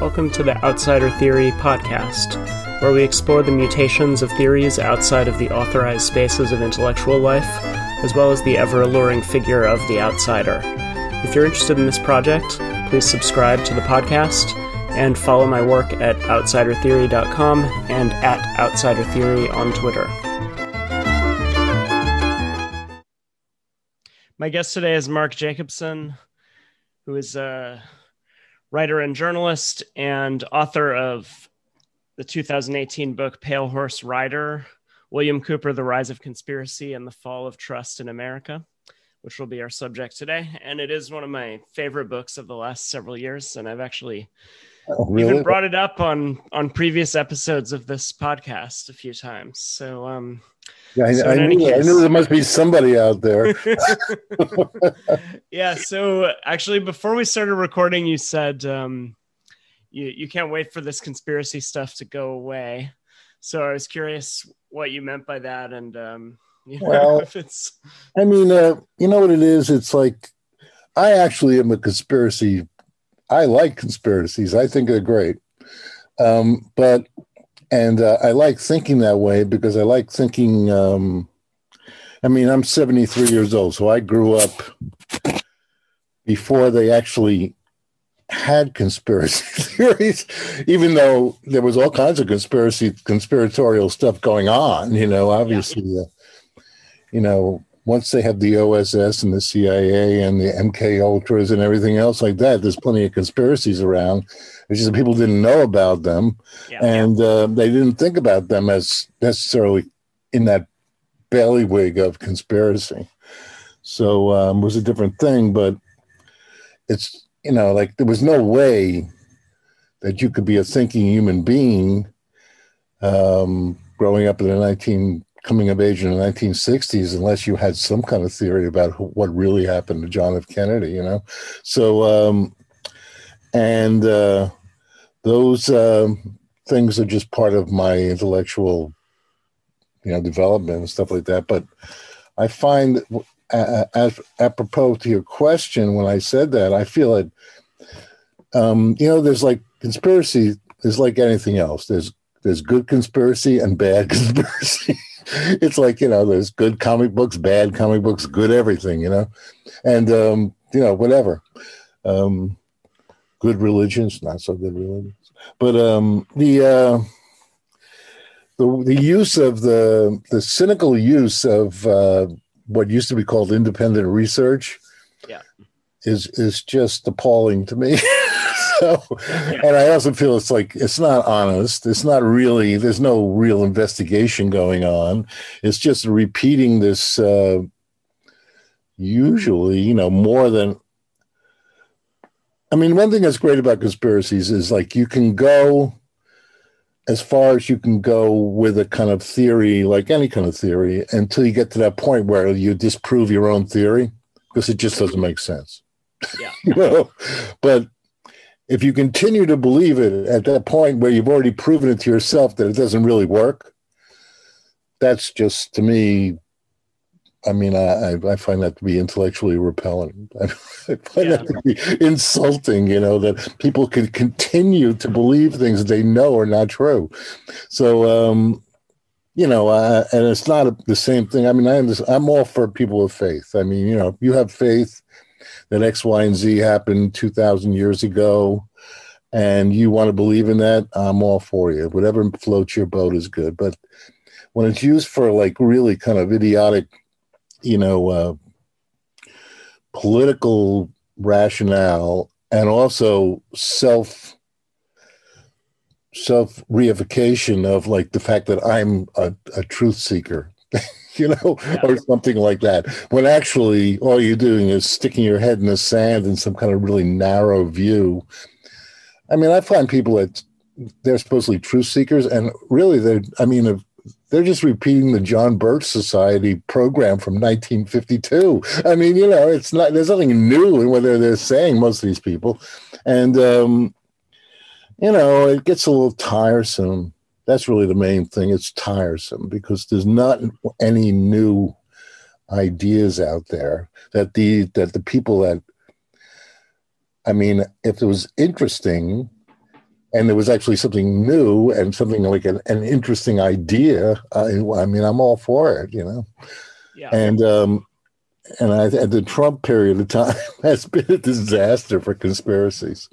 Welcome to the Outsider Theory podcast, where we explore the mutations of theories outside of the authorized spaces of intellectual life, as well as the ever alluring figure of the outsider. If you're interested in this project, please subscribe to the podcast and follow my work at outsidertheory.com and at outsidertheory on Twitter. My guest today is Mark Jacobson, who is a writer and journalist and author of the 2018 book Pale Horse Rider William Cooper, The Rise of Conspiracy and the Fall of Trust in America, which will be our subject today. And it is one of my favorite books of the last several years. And I've actually oh, really? even brought it up on on previous episodes of this podcast a few times. So um I, so I, knew, case, I, knew, there must be somebody out there. yeah. So actually, before we started recording, you said um, you you can't wait for this conspiracy stuff to go away. So I was curious what you meant by that, and um, you know, well, if it's. I mean, uh, you know what it is. It's like I actually am a conspiracy. I like conspiracies. I think they're great. Um, but and uh, I like thinking that way because I like thinking. Um, I mean, I'm 73 years old, so I grew up before they actually had conspiracy theories, even though there was all kinds of conspiracy conspiratorial stuff going on. You know, obviously, yeah. uh, you know, once they have the OSS and the CIA and the MK Ultras and everything else like that, there's plenty of conspiracies around. It's just that people didn't know about them, yeah. and uh, they didn't think about them as necessarily in that bailiwick of conspiracy. So um, it was a different thing, but it's you know like there was no way that you could be a thinking human being um, growing up in the 19 coming of age in the 1960s unless you had some kind of theory about what really happened to John F. Kennedy, you know. So, um, and uh, those uh, things are just part of my intellectual, you know, development and stuff like that. But I find, uh, as apropos to your question, when I said that, I feel it. Um, you know, there's like conspiracy. There's like anything else. There's there's good conspiracy and bad conspiracy it's like you know there's good comic books bad comic books good everything you know? And um you know whatever. Um good religions not so good religions. But um the uh the the use of the the cynical use of uh what used to be called independent research yeah. is is just appalling to me so, and I also feel it's like it's not honest. It's not really. There's no real investigation going on. It's just repeating this. Uh, usually, you know, more than. I mean, one thing that's great about conspiracies is like you can go as far as you can go with a kind of theory, like any kind of theory, until you get to that point where you disprove your own theory because it just doesn't make sense. Yeah. you know, but if you continue to believe it at that point where you've already proven it to yourself that it doesn't really work, that's just to me. I mean, I, I find that to be intellectually repellent. I find yeah. that to be insulting, you know, that people can continue to believe things they know are not true. So, um, you know, uh, and it's not the same thing. I mean, I I'm all for people of faith. I mean, you know, you have faith, that X, Y, and Z happened 2,000 years ago and you want to believe in that, I'm all for you. Whatever floats your boat is good. But when it's used for like really kind of idiotic, you know, uh, political rationale and also self self reification of like the fact that I'm a, a truth seeker you know, yeah. or something like that. When actually all you're doing is sticking your head in the sand in some kind of really narrow view. I mean, I find people that they're supposedly truth seekers, and really, they're, I mean, they're just repeating the John Birch Society program from 1952. I mean, you know, it's not, there's nothing new in what they're saying, most of these people. And, um, you know, it gets a little tiresome that's really the main thing. It's tiresome because there's not any new ideas out there that the that the people that I mean, if it was interesting and there was actually something new and something like an, an interesting idea, I, I mean, I'm all for it, you know? Yeah. And, um, and I, at the Trump period of time has been a disaster for conspiracies.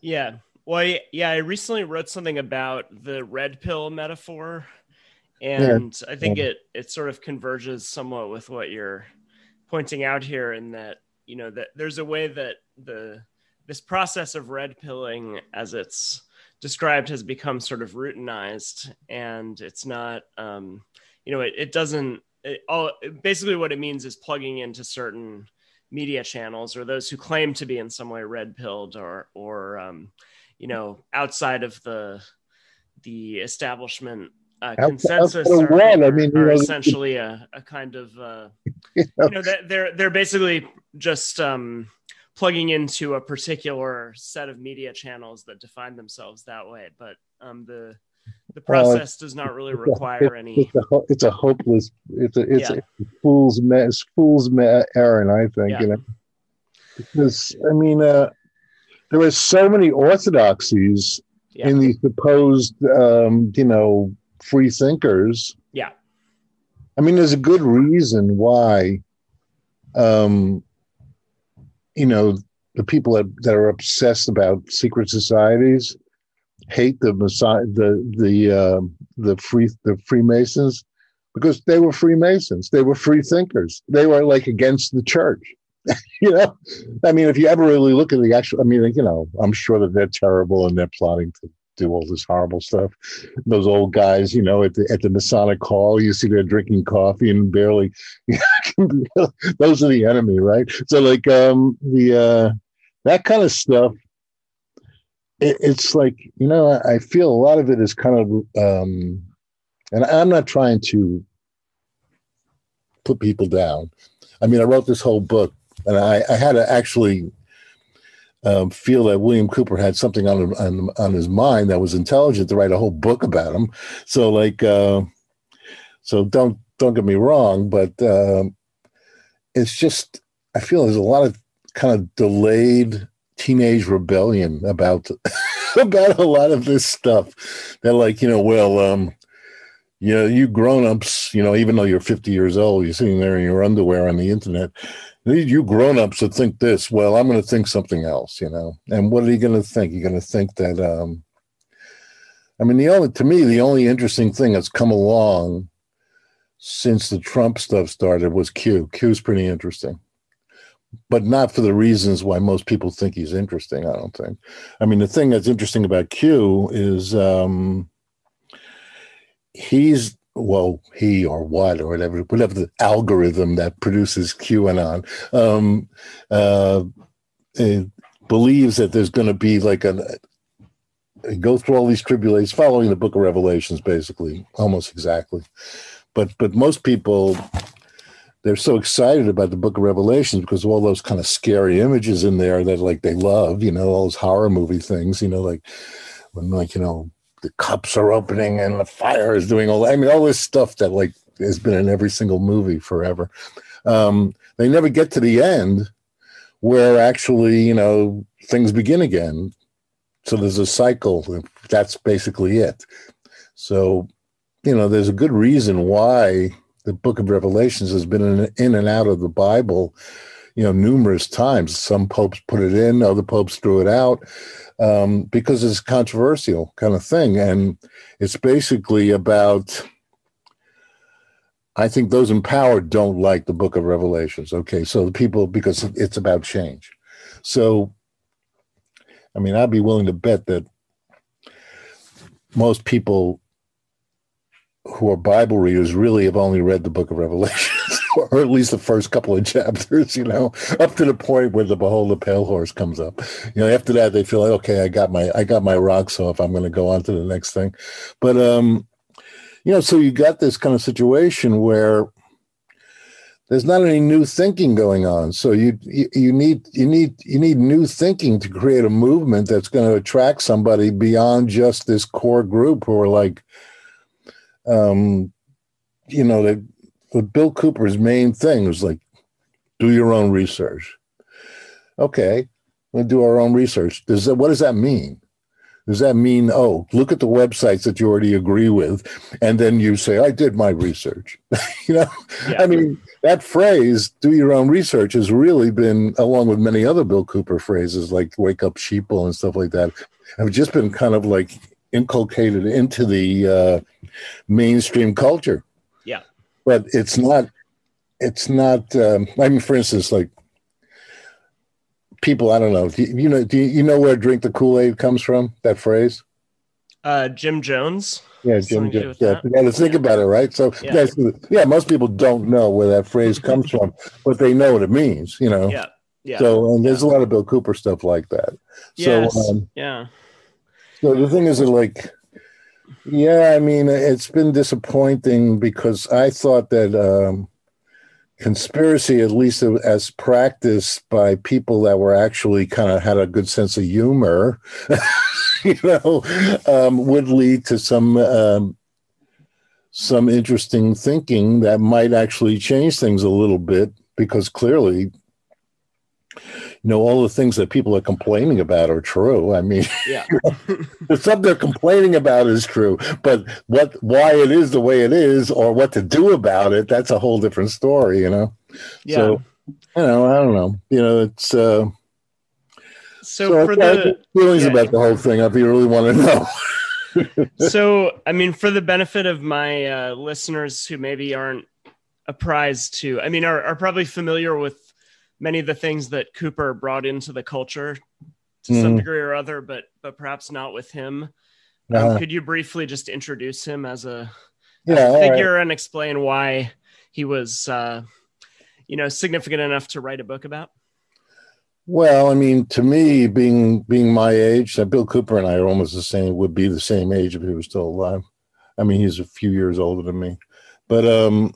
Yeah. Well, yeah, I recently wrote something about the red pill metaphor, and yeah. I think it it sort of converges somewhat with what you're pointing out here, in that you know that there's a way that the this process of red pilling, as it's described, has become sort of routinized, and it's not, um, you know, it, it doesn't. It, all basically what it means is plugging into certain media channels or those who claim to be in some way red pilled or or um, you know outside of the the establishment uh, consensus are, I mean, are essentially a, a kind of uh, you know they're they're basically just um, plugging into a particular set of media channels that define themselves that way but um, the the process does not really require a, any it's a, it's a, hopeless it's a it's, yeah. a fool's mess fool's errand i think yeah. you know because i mean uh there are so many orthodoxies yeah. in these supposed, um, you know, free thinkers. Yeah. I mean, there's a good reason why, um, you know, the people that, that are obsessed about secret societies hate the Messiah, the the uh, the free the Freemasons because they were Freemasons. They were free thinkers. They were like against the church. you know, I mean, if you ever really look at the actual, I mean, you know, I'm sure that they're terrible and they're plotting to do all this horrible stuff. Those old guys, you know, at the at the Masonic Hall, you see they're drinking coffee and barely. those are the enemy, right? So, like, um, the uh, that kind of stuff. It, it's like you know, I, I feel a lot of it is kind of, um, and I'm not trying to put people down. I mean, I wrote this whole book and I, I had to actually um, feel that William Cooper had something on, on, on his mind that was intelligent to write a whole book about him. So like, uh, so don't don't get me wrong, but uh, it's just I feel there's a lot of kind of delayed teenage rebellion about about a lot of this stuff. That like you know, well, um, you know, you grown-ups, you know, even though you're 50 years old, you're sitting there in your underwear on the internet, you grown-ups that think this. Well i'm going to think something else you know? And what are you going to think? You're going to think that um i mean the only to me the only interesting thing that's come along since the trump stuff started was q. Q's pretty interesting. But not for the reasons why most people think he's interesting i don't think. I mean the thing that's interesting about q is um he's well, he or what or whatever, whatever the algorithm that produces QAnon, um, uh, believes that there's going to be like a go through all these tribulations, following the Book of Revelations, basically, almost exactly. But but most people they're so excited about the Book of Revelations because of all those kind of scary images in there that like they love, you know, all those horror movie things, you know, like when like you know the cups are opening and the fire is doing all. I mean, all this stuff that like has been in every single movie forever. Um, they never get to the end where actually, you know, things begin again. So there's a cycle. That's basically it. So, you know, there's a good reason why the book of Revelations has been in, in and out of the Bible, you know, numerous times. Some popes put it in, other popes threw it out um, because it's a controversial kind of thing. And it's basically about, I think those in power don't like the book of Revelations. Okay. So the people, because it's about change. So, I mean, I'd be willing to bet that most people who are Bible readers really have only read the book of Revelations, or at least the first couple of chapters, you know, up to the point where the behold the pale horse comes up. You know, after that they feel like, okay, I got my I got my rocks off. I'm gonna go on to the next thing. But um, you know, so you got this kind of situation where there's not any new thinking going on. So you, you you need you need you need new thinking to create a movement that's going to attract somebody beyond just this core group who are like um, you know, that what Bill Cooper's main thing was like, do your own research. Okay. We'll do our own research. Does that, what does that mean? Does that mean, oh, look at the websites that you already agree with, and then you say, I did my research? you know, yeah. I mean, that phrase, do your own research, has really been, along with many other Bill Cooper phrases like wake up sheeple and stuff like that, have just been kind of like inculcated into the uh, mainstream culture. Yeah. But it's not, it's not, um, I mean, for instance, like people, I don't know. Do you, you know? Do you, you know where "drink the Kool Aid" comes from? That phrase. Uh, Jim Jones. Yeah, Jim Jones. Yeah, to think about it, right? So, yeah. yeah, most people don't know where that phrase comes from, but they know what it means. You know. Yeah. Yeah. So, and there's yeah. a lot of Bill Cooper stuff like that. Yes. So, um, yeah. So the thing is, that like, yeah, I mean, it's been disappointing because I thought that. um conspiracy, at least as practiced by people that were actually kind of had a good sense of humor, you know, um, would lead to some um, some interesting thinking that might actually change things a little bit because clearly you know all the things that people are complaining about are true. I mean yeah. the stuff they're complaining about is true but what why it is the way it is or what to do about it that's a whole different story you know? Yeah. so you know i don't know. You know it's uh so, so for the feelings yeah. about the whole thing if you really want to know. So i mean for the benefit of my uh, listeners who maybe aren't apprised to i mean are, are probably familiar with many of the things that Cooper brought into the culture to mm. some mm-hmm. degree or other, but but perhaps not with him. Um, uh, could you briefly just introduce him as a, yeah, as a figure right. and explain why he was, uh, you know, significant enough to write a book about? Well, I mean, to me, being being my age, uh, Bill Cooper and I are almost the same. Would be the same age if he was still alive. I mean, he's a few years older than me, but um,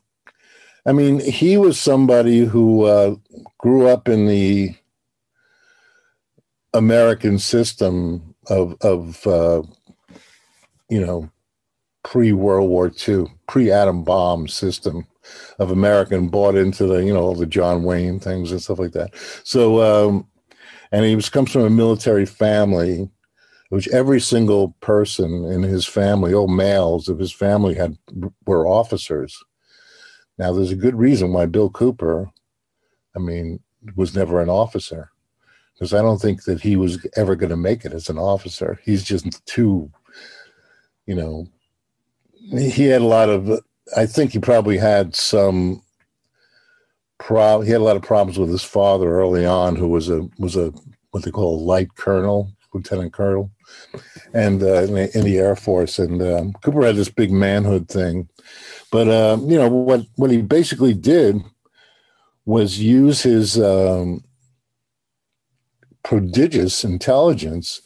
I mean, he was somebody who uh, grew up in the American system of of uh, you know pre World War II, pre atom bomb system of American bought into the you know all the John Wayne things and stuff like that. So um, and he was comes from a military family, which every single person in his family, all males of his family, had were officers. Now, there's a good reason why Bill Cooper, I mean, was never an officer, because I don't think that he was ever going to make it as an officer. He's just too, you know, he had a lot of, I think he probably had some Pro, he had a lot of problems with his father early on, who was a was a what they call a light colonel, lieutenant colonel, and uh, in, the, in, the, Air Force. And um, Cooper had this big manhood thing, but uh, you know what? What he basically did was use his um, prodigious intelligence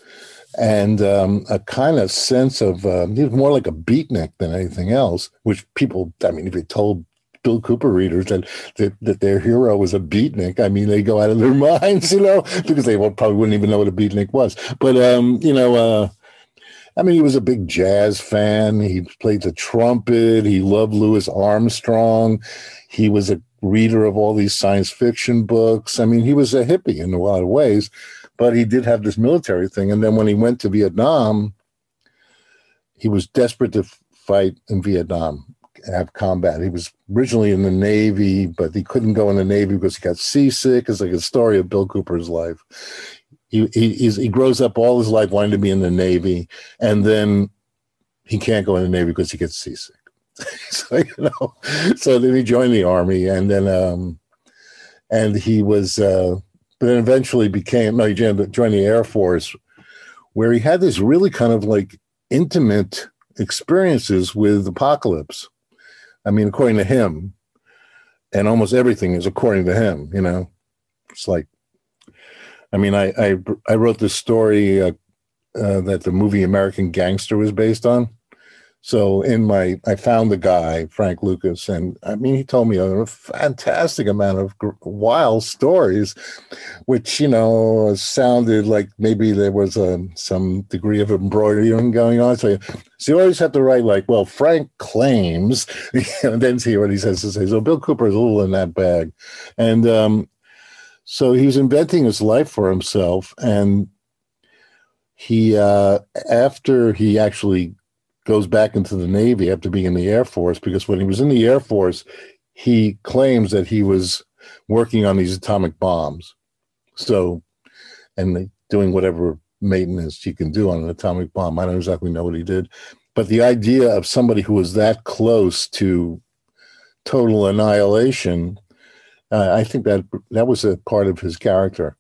and um, a kind of sense of uh, he was more like a beatnik than anything else. Which people, I mean, if you told Bill Cooper readers that, that that their hero was a beatnik. I mean, they go out of their minds, you know, because they probably wouldn't even know what a beatnik was. But um, you know, uh, I mean, he was a big jazz fan. He played the trumpet. He loved Louis Armstrong. He was a reader of all these science fiction books. I mean, he was a hippie in a lot of ways, but he did have this military thing. And then when he went to Vietnam, he was desperate to fight in Vietnam have combat. He was originally in the Navy, but he couldn't go in the Navy because he got seasick. It's like a story of Bill Cooper's life he he he grows up all his life wanting to be in the Navy, and then he can't go in the Navy because he gets seasick. so you know, so then he joined the army, and then um, and he was, uh, but then eventually became no, he joined, joined the Air Force, where he had this really kind of like intimate experiences with apocalypse. I mean, according to him, and almost everything is according to him. You know, it's like I mean, I I, I wrote this story uh, uh, that the movie American Gangster was based on. So in my, I found the guy Frank Lucas, and I mean, he told me a fantastic amount of wild stories, which you know sounded like maybe there was a, um, some degree of embroidering going on. So, so you always have to write like, well, Frank claims, and then see what he says to say. So Bill Cooper is a little in that bag, and um, So he was inventing his life for himself, and he uh, after he actually goes back into the Navy after being in the Air Force, because when he was in the Air Force, he claims that he was working on these atomic bombs. So, and doing whatever maintenance you can do on an atomic bomb. I don't exactly know what he did, but the idea of somebody who was that close to total annihilation, uh, I think that that was a part of his character.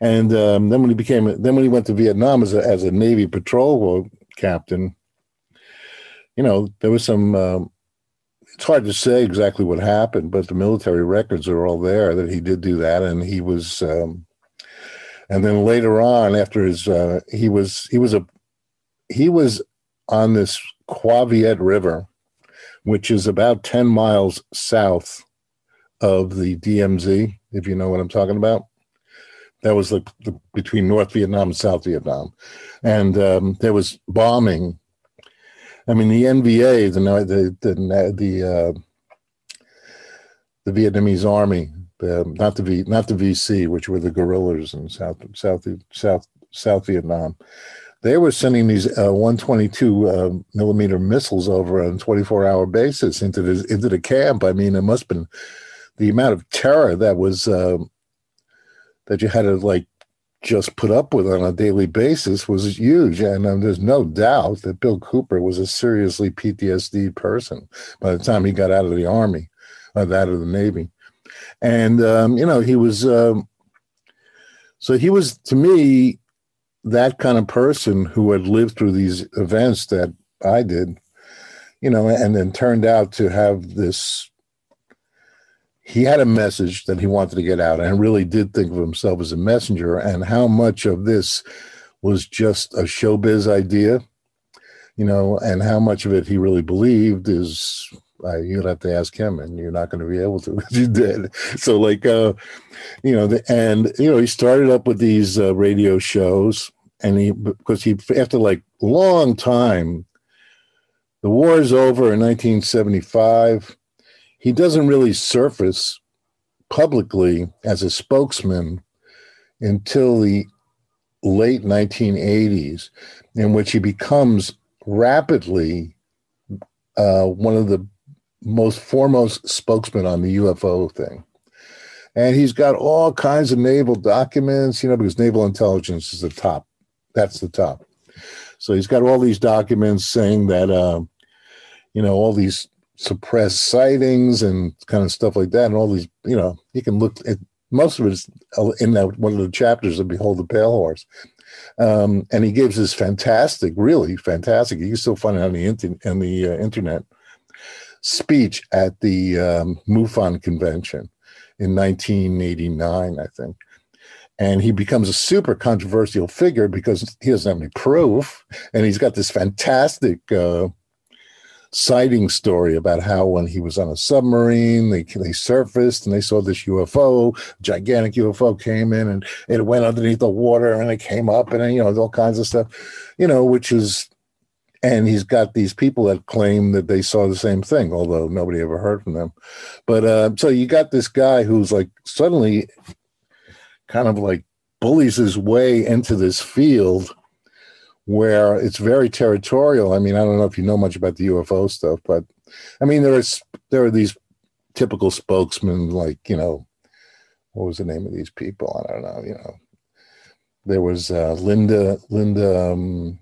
And um, then when he became, then when he went to Vietnam as a, as a Navy patrol captain, you know, there was some. Um, it's hard to say exactly what happened, but the military records are all there that he did do that, and he was. Um, and then later on, after his, uh, he was he was a he was on this Cua Viet River, which is about ten miles south of the DMZ, if you know what I'm talking about. That was like the, between North Vietnam and South Vietnam, and um, there was bombing. I mean, the NVA, the the the the, uh, the Vietnamese army, the, not the V, not the VC, which were the guerrillas in South South South South Vietnam. They were sending these uh, 122 uh, millimeter missiles over on a 24 hour basis into the into the camp. I mean, it must have been the amount of terror that was um, that you had to like just put up with on a daily basis was huge. And um, there's no doubt that Bill Cooper was a seriously PTSD person by the time he got out of the army, uh, out of the Navy. And, um, you know, he was, um, so he was to me that kind of person who had lived through these events that I did, you know, and then turned out to have this he had a message that he wanted to get out and really did think of himself as a messenger. And how much of this was just a showbiz idea you know and how much of it he really believed is uh, you'd have to ask him and you're not going to be able to you did. So like uh you know the, and you know he started up with these uh, radio shows and he because he after like long time the war is over in 1975 he doesn't really surface publicly as a spokesman until the late 1980s, in which he becomes rapidly uh, one of the most foremost spokesmen on the UFO thing. And he's got all kinds of naval documents, you know, because naval intelligence is the top. That's the top. So he's got all these documents saying that, uh, you know, all these suppress sightings and kind of stuff like that. And all these, you know, you can look at most of it is in that one of the chapters of Behold the Pale Horse. Um, and he gives this fantastic, really fantastic. You can still find it on the, inter- on the uh, internet speech at the um, MUFON convention in 1989, I think. And he becomes a super controversial figure because he doesn't have any proof. And he's got this fantastic uh, sighting story about how when he was on a submarine, they they surfaced and they saw this UFO, gigantic UFO came in and it went underneath the water and it came up and you know all kinds of stuff, you know, which is. And he's got these people that claim that they saw the same thing, although nobody ever heard from them. But uh, so you got this guy who's like suddenly kind of like bullies his way into this field where it's very territorial. I mean, I don't know if you know much about the UFO stuff, but I mean, there is there are these typical spokesmen, like you know, what was the name of these people? I don't know. You know, there was uh, Linda Linda. Um,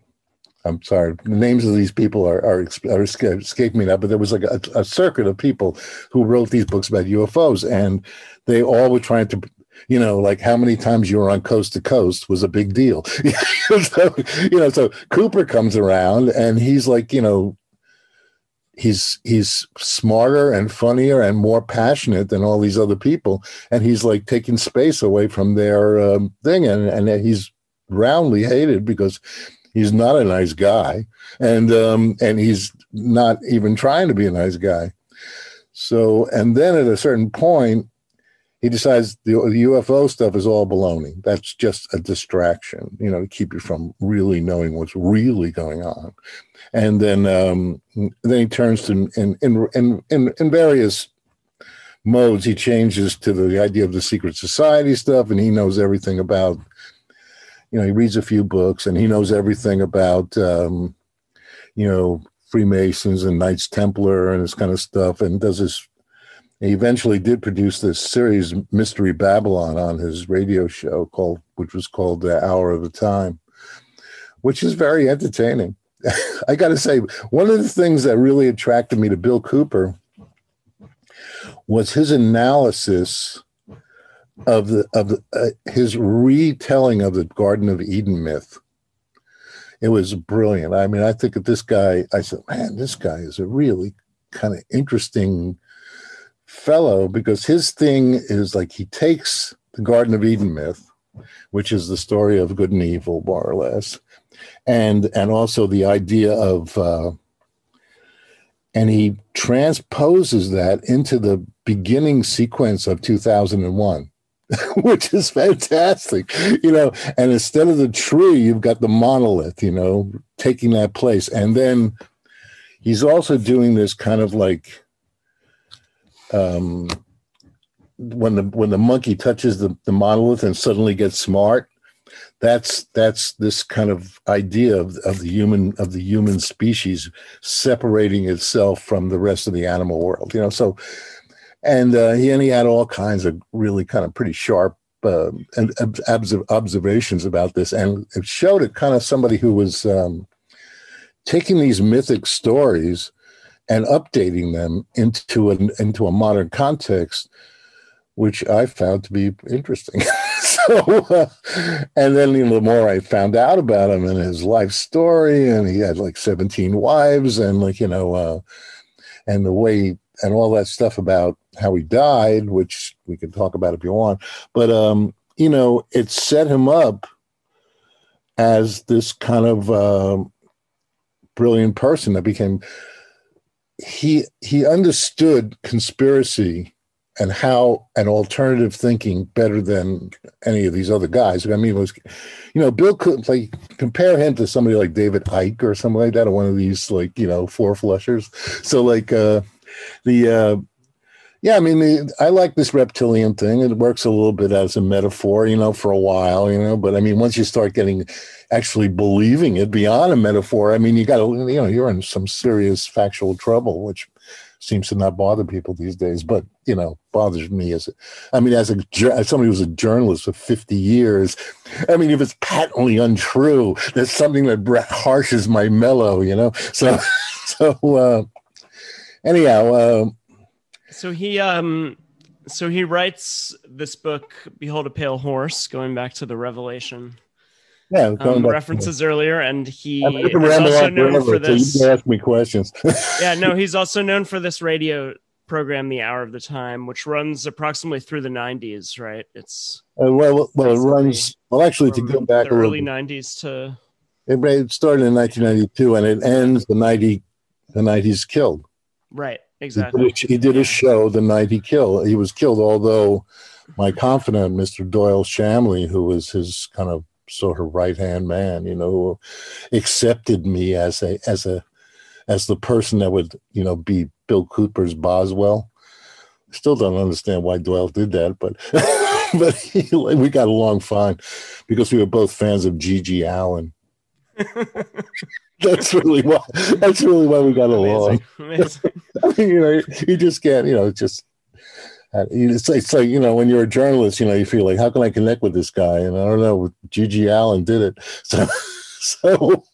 I'm sorry, the names of these people are are, are escape me now, but there was like a, a circuit of people who wrote these books about UFOs, and they all were trying to you know, like how many times you were on coast to coast was a big deal. so, you know, so Cooper comes around and he's like, you know, he's he's smarter and funnier and more passionate than all these other people, and he's like taking space away from their um, thing, and and he's roundly hated because he's not a nice guy, and um, and he's not even trying to be a nice guy. So, and then at a certain point, he decides the, the UFO stuff is all baloney. That's just a distraction, you know, to keep you from really knowing what's really going on. And then um, then he turns to in in in in, in various modes, he changes to the idea of the secret society stuff, and he knows everything about. You know, he reads a few books, and he knows everything about. Um, you know, Freemasons and Knights Templar and this kind of stuff, and does this. He eventually did produce this series, Mystery Babylon, on his radio show called, which was called The Hour of the Time, which is very entertaining. I got to say, one of the things that really attracted me to Bill Cooper was his analysis of the of the, uh, his retelling of the Garden of Eden myth it was brilliant. I mean, I think of this guy, I said, man, this guy is a really kind of interesting fellow because his thing is like he takes the Garden of Eden myth, which is the story of good and evil, more or less, and and also the idea of uh, and he transposes that into the beginning sequence of 2001 which is fantastic, you know. And instead of the tree, you've got the monolith, you know, taking that place. And then he's also doing this kind of like um, when the when the monkey touches the, the monolith and suddenly gets smart. That's that's this kind of idea of, of the human of the human species separating itself from the rest of the animal world. You know, so and uh, he and he had all kinds of really kind of pretty sharp uh, and observations about this, and it showed it kind of somebody who was um, taking these mythic stories and updating them into an into a modern context, which I found to be interesting. so, uh, and then you know, the more I found out about him and his life story, and he had like seventeen wives, and like you know, uh, and the way and all that stuff about how he died, which we can talk about if you want. But um, you know, it set him up as this kind of uh, brilliant person that became. He he understood conspiracy and how an alternative thinking better than any of these other guys. I mean, was, you know, Bill couldn't like compare him to somebody like David Icke or something like that, or one of these like you know four flushers. So like uh, the uh, yeah, I mean, I like this reptilian thing. It works a little bit as a metaphor, you know, for a while, you know. But I mean, once you start getting actually believing it beyond a metaphor, I mean, you got to, you know, you're in some serious factual trouble, which seems to not bother people these days. But you know, bothers me as, I mean, as a as somebody who's a journalist for 50 years. I mean, if it's patently untrue, that's something that harshes my mellow, you know. So, so uh, anyhow. Uh, so he um so he writes this book, Behold a Pale Horse, going back to the Revelation. Yeah, um, references earlier, and he is also known forever, for this. So you can ask me questions. yeah, no, he's also known for this radio program, The Hour of the Time, which runs approximately through the '90s. Right? It's uh, well, well, it runs well. Actually, to go back the early '90s to it started in 1992 and it ends the 90 the night he's killed. Right. Exactly. He did, a, he did a show the night he killed. He was killed, although my confidant, Mr. Doyle Shamley, who was his kind of sort of right hand man, you know, accepted me as a as a as the person that would, you know, be Bill Cooper's Boswell. Still don't understand why Doyle did that, but but he, we got along fine because we were both fans of GG Allin. that's really why. That's really why we got along. Amazing. I mean, you know, you just can't. You know, just uh, it's, it's like you know when you're a journalist, you know, you feel like how can I connect with this guy? And I don't know. GG Allin did it. So, so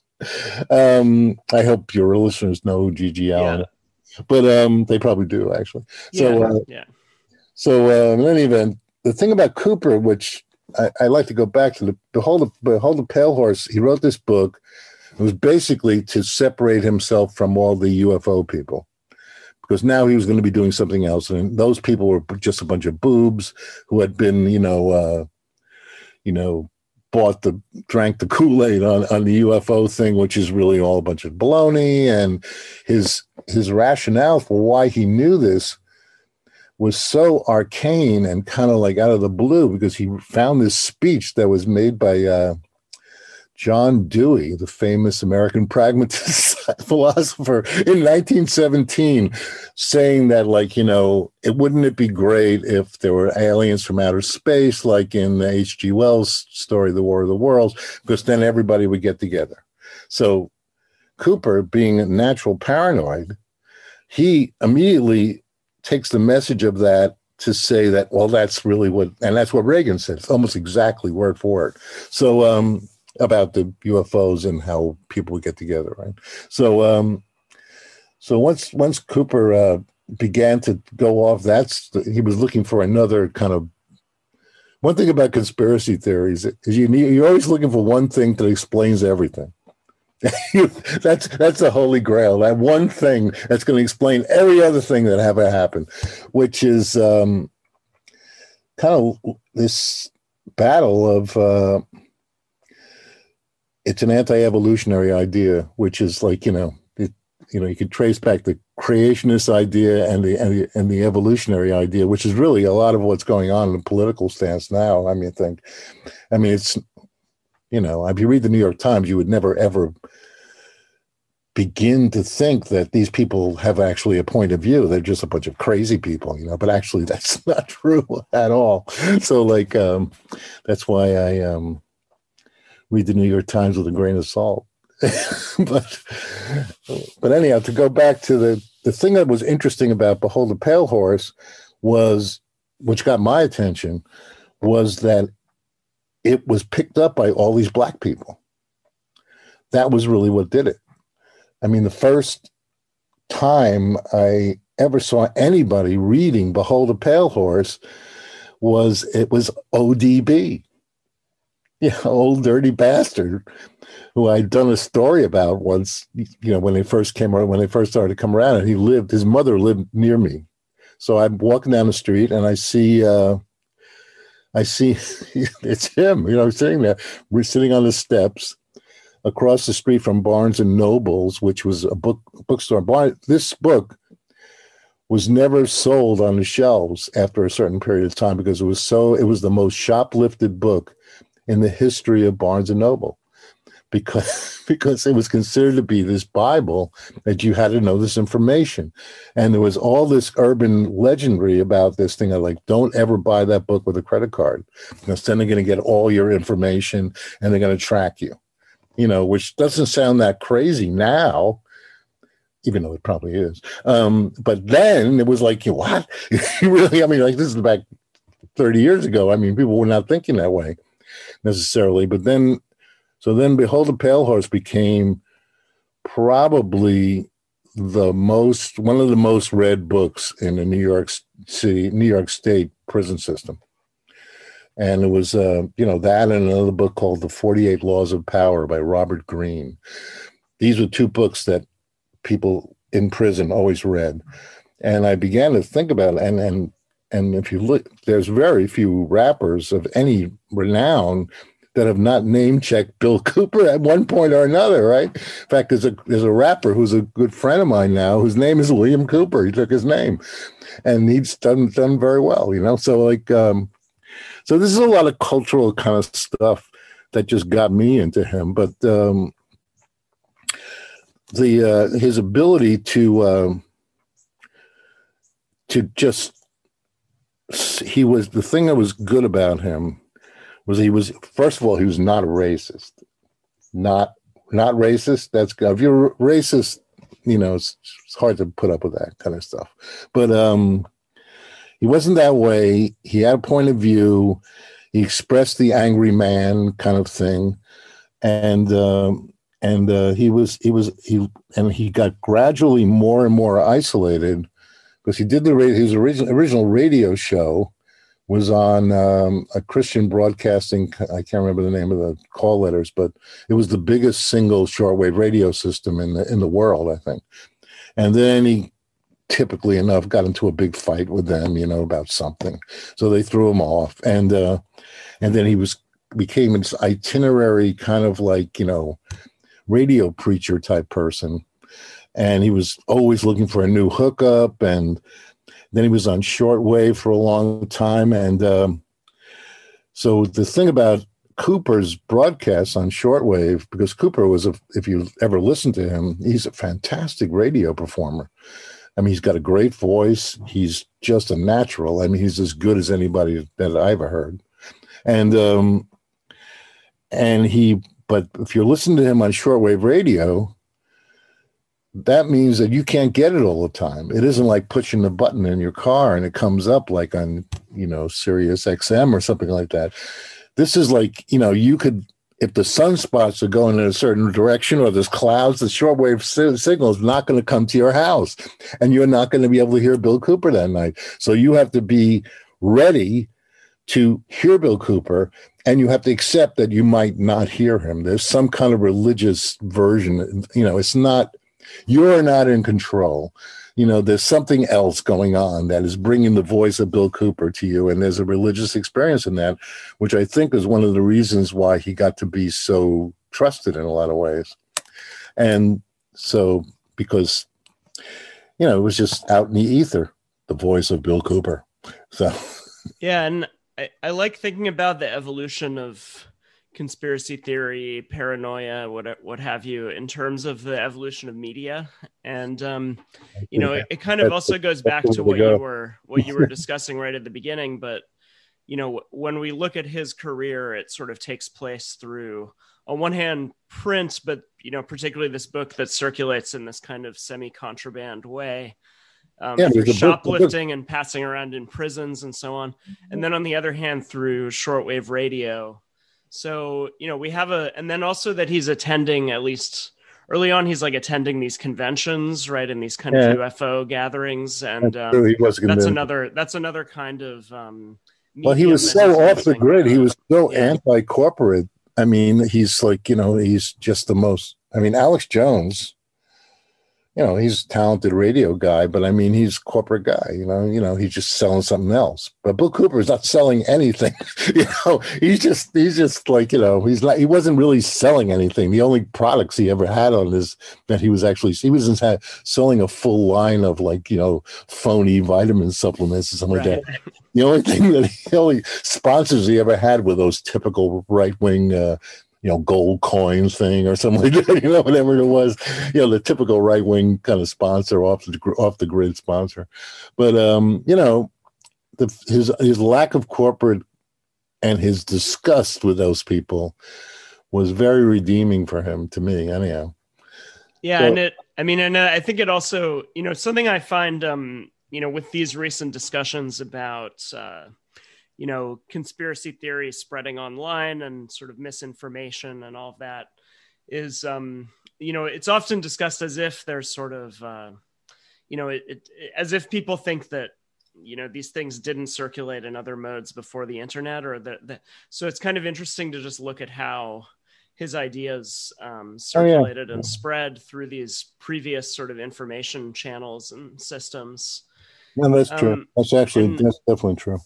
um, I hope your listeners know who GG Allin. Yeah. But um, they probably do actually. So yeah. Uh, yeah. So uh, in any event, the thing about Cooper, which I, I like to go back to the Behold the Behold the Pale Horse. He wrote this book it was basically to separate himself from all the UFO people because now he was going to be doing something else. And those people were just a bunch of boobs who had been, you know, uh, you know, bought the drank the Kool-Aid on, on the UFO thing, which is really all a bunch of baloney. And his his rationale for why he knew this was so arcane and kind of like out of the blue because he found this speech that was made by uh, John Dewey, the famous American pragmatist philosopher, in 1917, saying that, like, you know, it wouldn't it be great if there were aliens from outer space, like in the H.G. Wells story, The War of the Worlds, because then everybody would get together. So Cooper, being a natural paranoid, he immediately takes the message of that to say that, well, that's really what, and that's what Reagan said. It's almost exactly word for word. So, um, about the UFOs and how people would get together, right? So, um, so once once Cooper uh, began to go off, that's the, he was looking for another kind of. One thing about conspiracy theories is you need, you're always looking for one thing that explains everything. that's that's the holy grail. That one thing that's going to explain every other thing that ever happened, which is um, kind of this battle of. Uh, it's an anti-evolutionary idea, which is like you know, it, you know, you could trace back the creationist idea and the, and the and the evolutionary idea, which is really a lot of what's going on in the political stance now. I mean, I think, I mean, it's you know, if you read the New York Times, you would never ever begin to think that these people have actually a point of view. They're just a bunch of crazy people, you know, but actually that's not true at all. So like um that's why I um read the New York Times with a grain of salt. but but anyhow, to go back to the the thing that was interesting about Behold the Pale Horse was which got my attention was that it was picked up by all these black people. That was really what did it. I mean, the first time I ever saw anybody reading Behold a Pale Horse was it was ODB, yeah, old dirty bastard, who I'd done a story about once, you know, when they first came around, when they first started to come around, and he lived, his mother lived near me. So I'm walking down the street and I see uh, I see it's him, you know, sitting there. We're sitting on the steps across the street from Barnes and Nobles, which was a book bookstore. Bar, this book was never sold on the shelves after a certain period of time because it was so it was the most shoplifted book in the history of Barnes and Noble because because it was considered to be this Bible that you had to know this information, and there was all this urban legendary about this thing of like, don't ever buy that book with a credit card, because then they're going to get all your information and they're going to track you, you know, which doesn't sound that crazy now. Even though it probably is, um, but then it was like, you what? you really? I mean, like this is back thirty years ago. I mean, people were not thinking that way necessarily. But then so then Behold the Pale Horse became probably the most one of the most read books in the New York City, New York State prison system. And it was, uh, you know, that and another book called The 48 Laws of Power by Robert Greene. These were two books that people in prison always read. And I began to think about it. And, and, and if you look, there's very few rappers of any renown that have not name checked Bill Cooper at one point or another, right? In fact, there's a there's a rapper who's a good friend of mine now whose name is William Cooper. He took his name, and he's done done very well, you know. So like, um, so this is a lot of cultural kind of stuff that just got me into him, but um, the uh, his ability to um, to just he was the thing that was good about him was he was first of all he was not a racist, not not racist. That's if you're racist, you know it's, it's hard to put up with that kind of stuff. But um, he wasn't that way. He had a point of view. He expressed the angry man kind of thing, and um, and uh, he was he was he and he got gradually more and more isolated because he did the his original original radio show was on um, a Christian broadcasting. I can't remember the name of the call letters, but it was the biggest single shortwave radio system in the in the world, I think. And then he, typically enough, got into a big fight with them, you know, about something. So they threw him off, and uh, and then he was became this itinerary kind of like you know radio preacher type person and he was always looking for a new hookup and then he was on shortwave for a long time. And um, so the thing about Cooper's broadcasts on shortwave because Cooper was a if you ever listen to him, he's a fantastic radio performer. I mean, he's got a great voice. He's just a natural. I mean, he's as good as anybody that I've ever heard. And um and he but if you're listening to him on shortwave radio, that means that you can't get it all the time. It isn't like pushing the button in your car and it comes up like on, you know, Sirius XM or something like that. This is like, you know, you could, if the sunspots are going in a certain direction or there's clouds, the shortwave si- signal is not going to come to your house and you're not going to be able to hear Bill Cooper that night. So you have to be ready to hear Bill Cooper and you have to accept that you might not hear him. There's some kind of religious version. You know, it's not, you're not in control. You know, there's something else going on that is bringing the voice of Bill Cooper to you. And there's a religious experience in that, which I think is one of the reasons why he got to be so trusted in a lot of ways. And so, because, you know, it was just out in the ether, the voice of Bill Cooper. So, yeah. And I, I like thinking about the evolution of conspiracy theory, paranoia, what what have you, in terms of the evolution of media. And um, you know, it, it, kind of also goes back to what you were what you were discussing right at the beginning. But you know, when we look at his career, it sort of takes place through, on one hand, print, but you know, particularly this book that circulates in this kind of semi-contraband way um, yeah, shoplifting and passing around in prisons and so on. And then on the other hand, through shortwave radio. So, you know, we have a, and then also that he's attending at least early on, he's like attending these conventions, right? In these kind yeah. of UFO gatherings. And um, he was that's another, that's another kind of, um, well, he was so off the grid. He was so yeah. anti corporate. I mean, he's like, you know, he's just the most, I mean, Alex Jones, you know, he's a talented radio guy, but I mean, he's corporate guy, you know, you know, he's just selling something else. But Bill Cooper is not selling anything. you know, he's just, he's just like, you know, he's not, he wasn't really selling anything. The only products he ever had on his, that he was actually, he was selling a full line of like, you know, phony vitamin supplements or something right. like that. The only thing that he, only sponsors he ever had were those typical right wing, uh, you know, gold coins thing or something like that, you know, whatever it was, you know, the typical right wing kind of sponsor off the off the grid sponsor. But um, you know, the his his lack of corporate and his disgust with those people was very redeeming for him to me, anyhow. Yeah, so, and it I mean, and uh, I think it also, you know, something I find um, you know, with these recent discussions about uh you know conspiracy theories spreading online and sort of misinformation and all of that is um you know it's often discussed as if there's sort of uh you know it, it as if people think that you know these things didn't circulate in other modes before the internet or that so it's kind of interesting to just look at how his ideas um, circulated oh, yeah. and spread through these previous sort of information channels and systems. No, that's true. Um, that's actually and, that's definitely true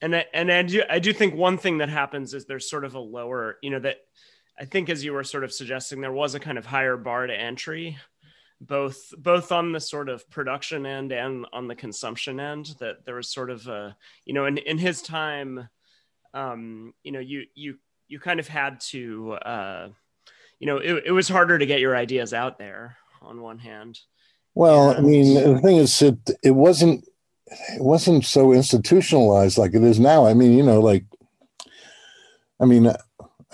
and I, and I do I do think one thing that happens is there's sort of a lower, you know, that I think as you were sort of suggesting, there was a kind of higher bar to entry, both both on the sort of production end and on the consumption end. That there was sort of a, you know, in in his time, um, you know, you you you kind of had to, uh, you know, it, it was harder to get your ideas out there on one hand. Well, and, I mean, the thing is, it it wasn't it wasn't so institutionalized like it is now. I mean, you know, like, I mean, uh,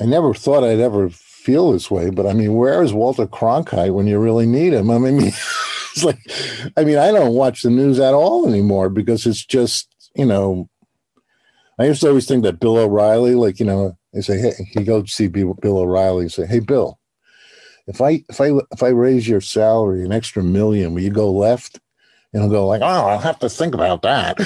I never thought I'd ever feel this way, but I mean, where is Walter Cronkite when you really need him? I mean, it's like, I mean, I don't watch the news at all anymore because it's just, you know, I used to always think that Bill O'Reilly, like, you know, they say, hey, he to see Bill O'Reilly and say, hey, Bill, if I if I if I raise your salary an extra million, will you go left? And I'll go like, oh, I'll have to think about that.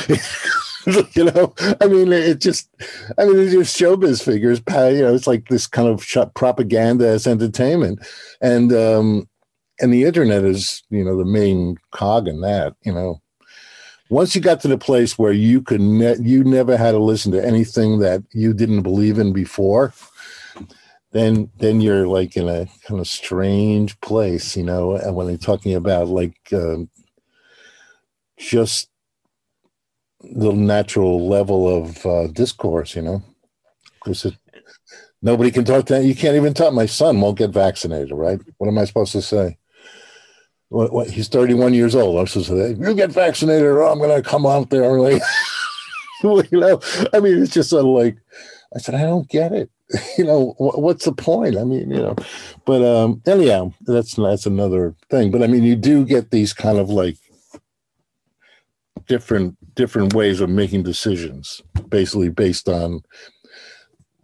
you know, I mean, it just, I mean, it's just showbiz figures. You know, it's like this kind of propaganda as entertainment, and um, and the internet is, you know, the main cog in that. You know, once you got to the place where you could, ne- you never had to listen to anything that you didn't believe in before. Then, then you're like in a kind of strange place, you know. And when they're talking about like uh, just the natural level of uh, discourse, you know. Because Nobody can talk to you. Can't even talk. My son won't get vaccinated, right? What am I supposed to say? What, what, he's 31 years old. I'm supposed to say, you get vaccinated or I'm going to come out there. Like, you know, I mean, it's just sort of like, I said, I don't get it. you know, what's the point? I mean, you know, but um, anyhow, that's that's another thing. But I mean, you do get these kind of like different different ways of making decisions, basically based on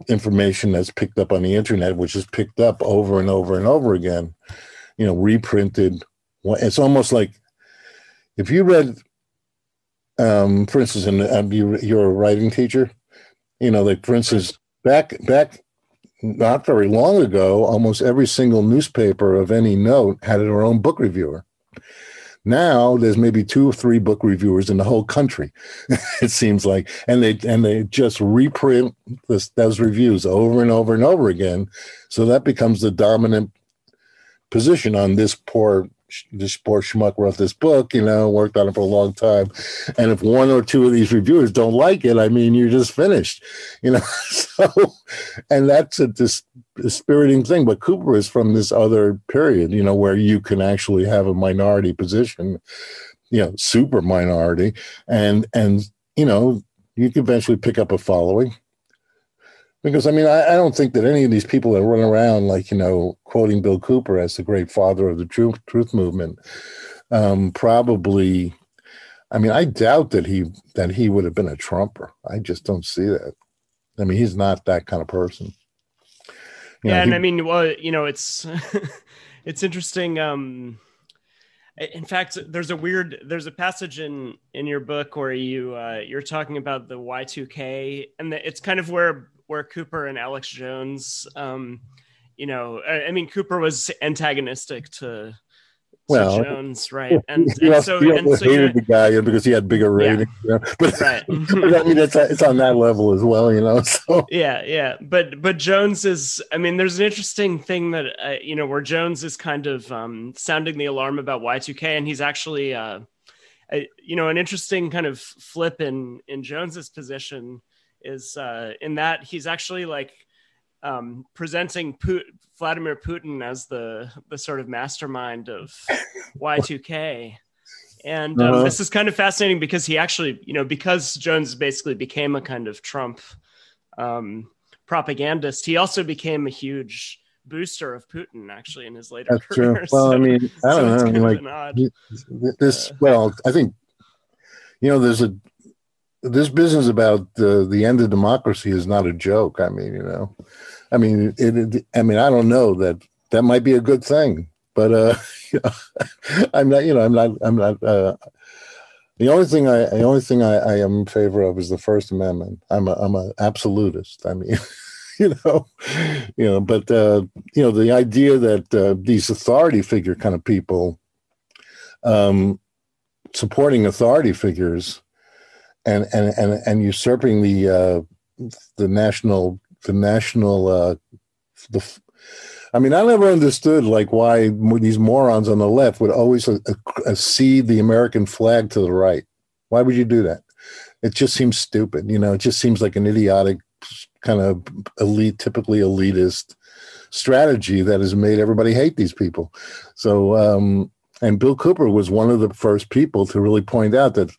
information that's picked up on the internet, which is picked up over and over and over again. You know, reprinted. It's almost like if you read, um, for instance, and um, you, you're a writing teacher. You know, like for instance, back back not very long ago, almost every single newspaper of any note had their own book reviewer. Now there's maybe two or three book reviewers in the whole country. it seems like, and they and they just reprint this, those reviews over and over and over again. So that becomes the dominant position on this poor this poor schmuck wrote this book, you know, worked on it for a long time. And if one or two of these reviewers don't like it, I mean, you're just finished, you know. so, and that's a dispiriting thing. But Cooper is from this other period, you know, where you can actually have a minority position, you know, super minority, and and you know, you can eventually pick up a following because I mean, I, I, don't think that any of these people that run around like you know quoting Bill Cooper as the great father of the truth truth movement um, probably. I mean, I doubt that he that he would have been a Trumper. I just don't see that. I mean, he's not that kind of person. You yeah, know, and he, I mean, well, you know, it's it's interesting. Um, in fact, there's a weird there's a passage in in your book where you uh, you're talking about the Y2K, and the, it's kind of where where Cooper and Alex Jones, um, you know, I, I mean, Cooper was antagonistic to well, Jones, right? And, and so, and so hated the guy because he had bigger ratings. Yeah. You know? But, right. but I mean, it's it's on that level as well, you know. So yeah, yeah. But but Jones is. I mean, there's an interesting thing that uh, you know where Jones is kind of um, sounding the alarm about Y2K, and he's actually, uh, a, you know, an interesting kind of flip in in Jones's position is uh, in that he's actually like um, presenting Vladimir Putin as the the sort of mastermind of Y2K. And um, uh-huh. this is kind of fascinating because he actually, you know, because Jones basically became a kind of Trump um, propagandist, he also became a huge booster of Putin actually in his later That's career. True. Well, so, I mean, I don't so know. Like, this, uh, well, I think, you know, there's a this business about the the end of democracy is not a joke. I mean, you know, I mean, it, it, I mean, I don't know that that might be a good thing, but uh, you know, I'm not. You know, I'm not. I'm not. Uh, the only thing I the only thing I, I am in favor of is the First Amendment. I'm a I'm a absolutist. I mean. you know, you know, but uh, you know, the idea that uh, these authority figure kind of people um, supporting authority figures and and and, and usurping the uh, the national the national uh, the. I mean, I never understood like why these morons on the left would always uh, uh, cede the American flag to the right. Why would you do that? It just seems stupid. You know, it just seems like an idiotic kind of elite, typically elitist strategy that has made everybody hate these people. So, um, and Bill Cooper was one of the first people to really point out that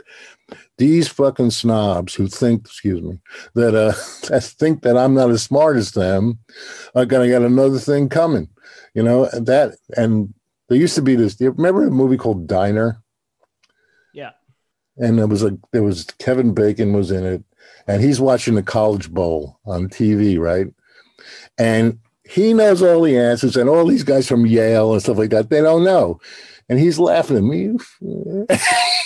these fucking snobs who think, excuse me, that uh that think that I'm not as smart as them are gonna get another thing coming. You know, that and there used to be this. You remember a movie called Diner? Yeah. And it was a there was Kevin Bacon was in it, and he's watching the College Bowl on TV, right? And he knows all the answers, and all these guys from Yale and stuff like that, they don't know and he's laughing at me. you